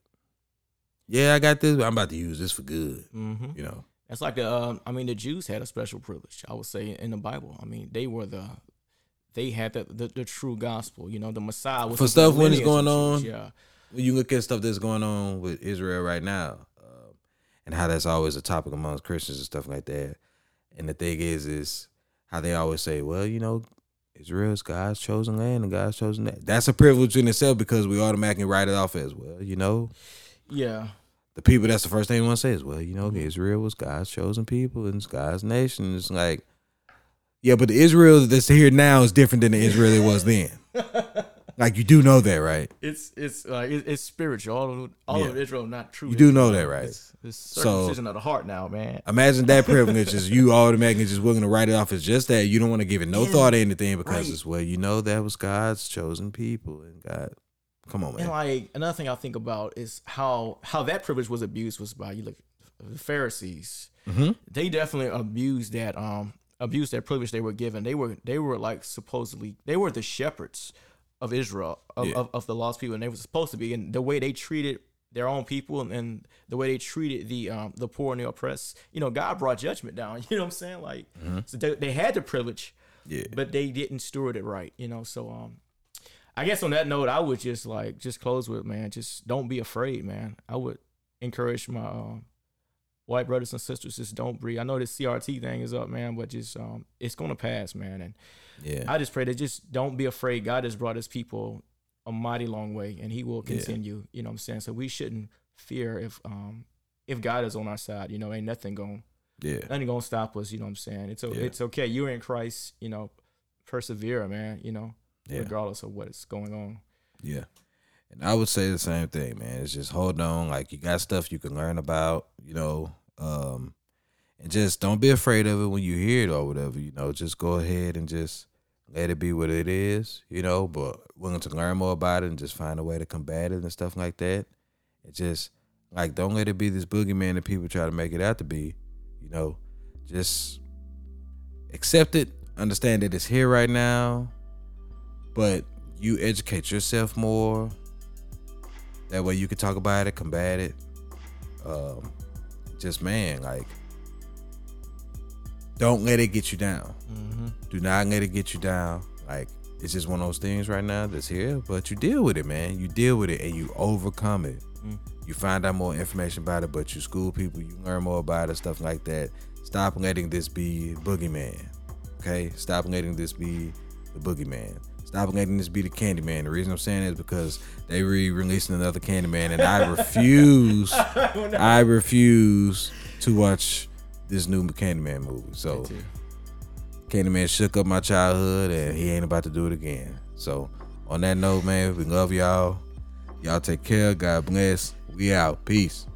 Yeah, I got this. But I'm about to use this for good. hmm You know. That's like the. Um, I mean, the Jews had a special privilege. I would say in the Bible. I mean, they were the. They had the the, the true gospel. You know, the Messiah was For stuff when it's going on, Yeah. when you look at stuff that's going on with Israel right now, um, and how that's always a topic amongst Christians and stuff like that. And the thing is, is how they always say, well, you know, Israel's God's chosen land and God's chosen that. That's a privilege in itself because we automatically write it off as well. You know, Yeah. the people. That's the first thing they want to say is, well, you know, Mhm. Israel was God's chosen people and it's God's nation. It's like, yeah, but the Israel that's here now is different than the Israel it was then. Like you do know that, right? It's it's like it, it's spiritual. All of all Yeah. of Israel, not true. You do know that, right? It's, it's So- of the heart now, man. Imagine that privilege is you automatically just willing to write it off as just that. You don't want to give it no Yeah, thought to anything because right. it's well, you know that was God's chosen people and God. Come on, man. And like another thing I think about is how how that privilege was abused was by you look the Pharisees. hmm They definitely abused that um abused that privilege they were given. They were they were like supposedly they were the shepherds of Israel of, Yeah. of, of the lost people, and they were supposed to be. And the way they treated their own people and, and the way they treated the um the poor and the oppressed, you know, God brought judgment down. You know what I'm saying? Like Mhm. so they, they had the privilege, Yeah, but they didn't steward it right, you know. So um I guess on that note, I would just like just close with man, just don't be afraid, man. I would encourage my um white brothers and sisters, just don't breathe. I know this CRT thing is up, man, but just um it's gonna pass, man. And yeah, I just pray that just don't be afraid. God has brought his people a mighty long way and he will Yeah. continue. You know what I'm saying? So we shouldn't fear if um if God is on our side, you know, ain't nothing going yeah, nothing gonna stop us, you know what I'm saying? It's Yeah. it's okay. You're in Christ, you know, persevere, man, you know, yeah, regardless of what is going on. yeah. And I would say the same thing, man. It's just hold on. Like you got stuff you can learn about, you know, um, and just don't be afraid of it when you hear it or whatever. You know, just go ahead and just let it be what it is, you know. But willing to learn more about it and just find a way to combat it and stuff like that. It just like don't let it be this boogeyman that people try to make it out to be. You know, just accept it. Understand that it's here right now, but you educate yourself more. That way you can talk about it, combat it. Um, just man, like, don't let it get you down. Mm-hmm. Do not let it get you down. Like, it's just one of those things right now that's here, but you deal with it, man. You deal with it and you overcome it. Mm. You find out more information about it, but you school people, you learn more about it, stuff like that. Stop letting this be boogeyman. Okay? Stop letting this be the boogeyman. Stop letting this be the Candyman. The reason I'm saying is because they re-releasing another Candyman, and I refuse. I refuse to watch this new Candyman movie. So Candyman shook up my childhood, and he ain't about to do it again. So on that note, man, we love y'all. Y'all take care. God bless. We out. Peace.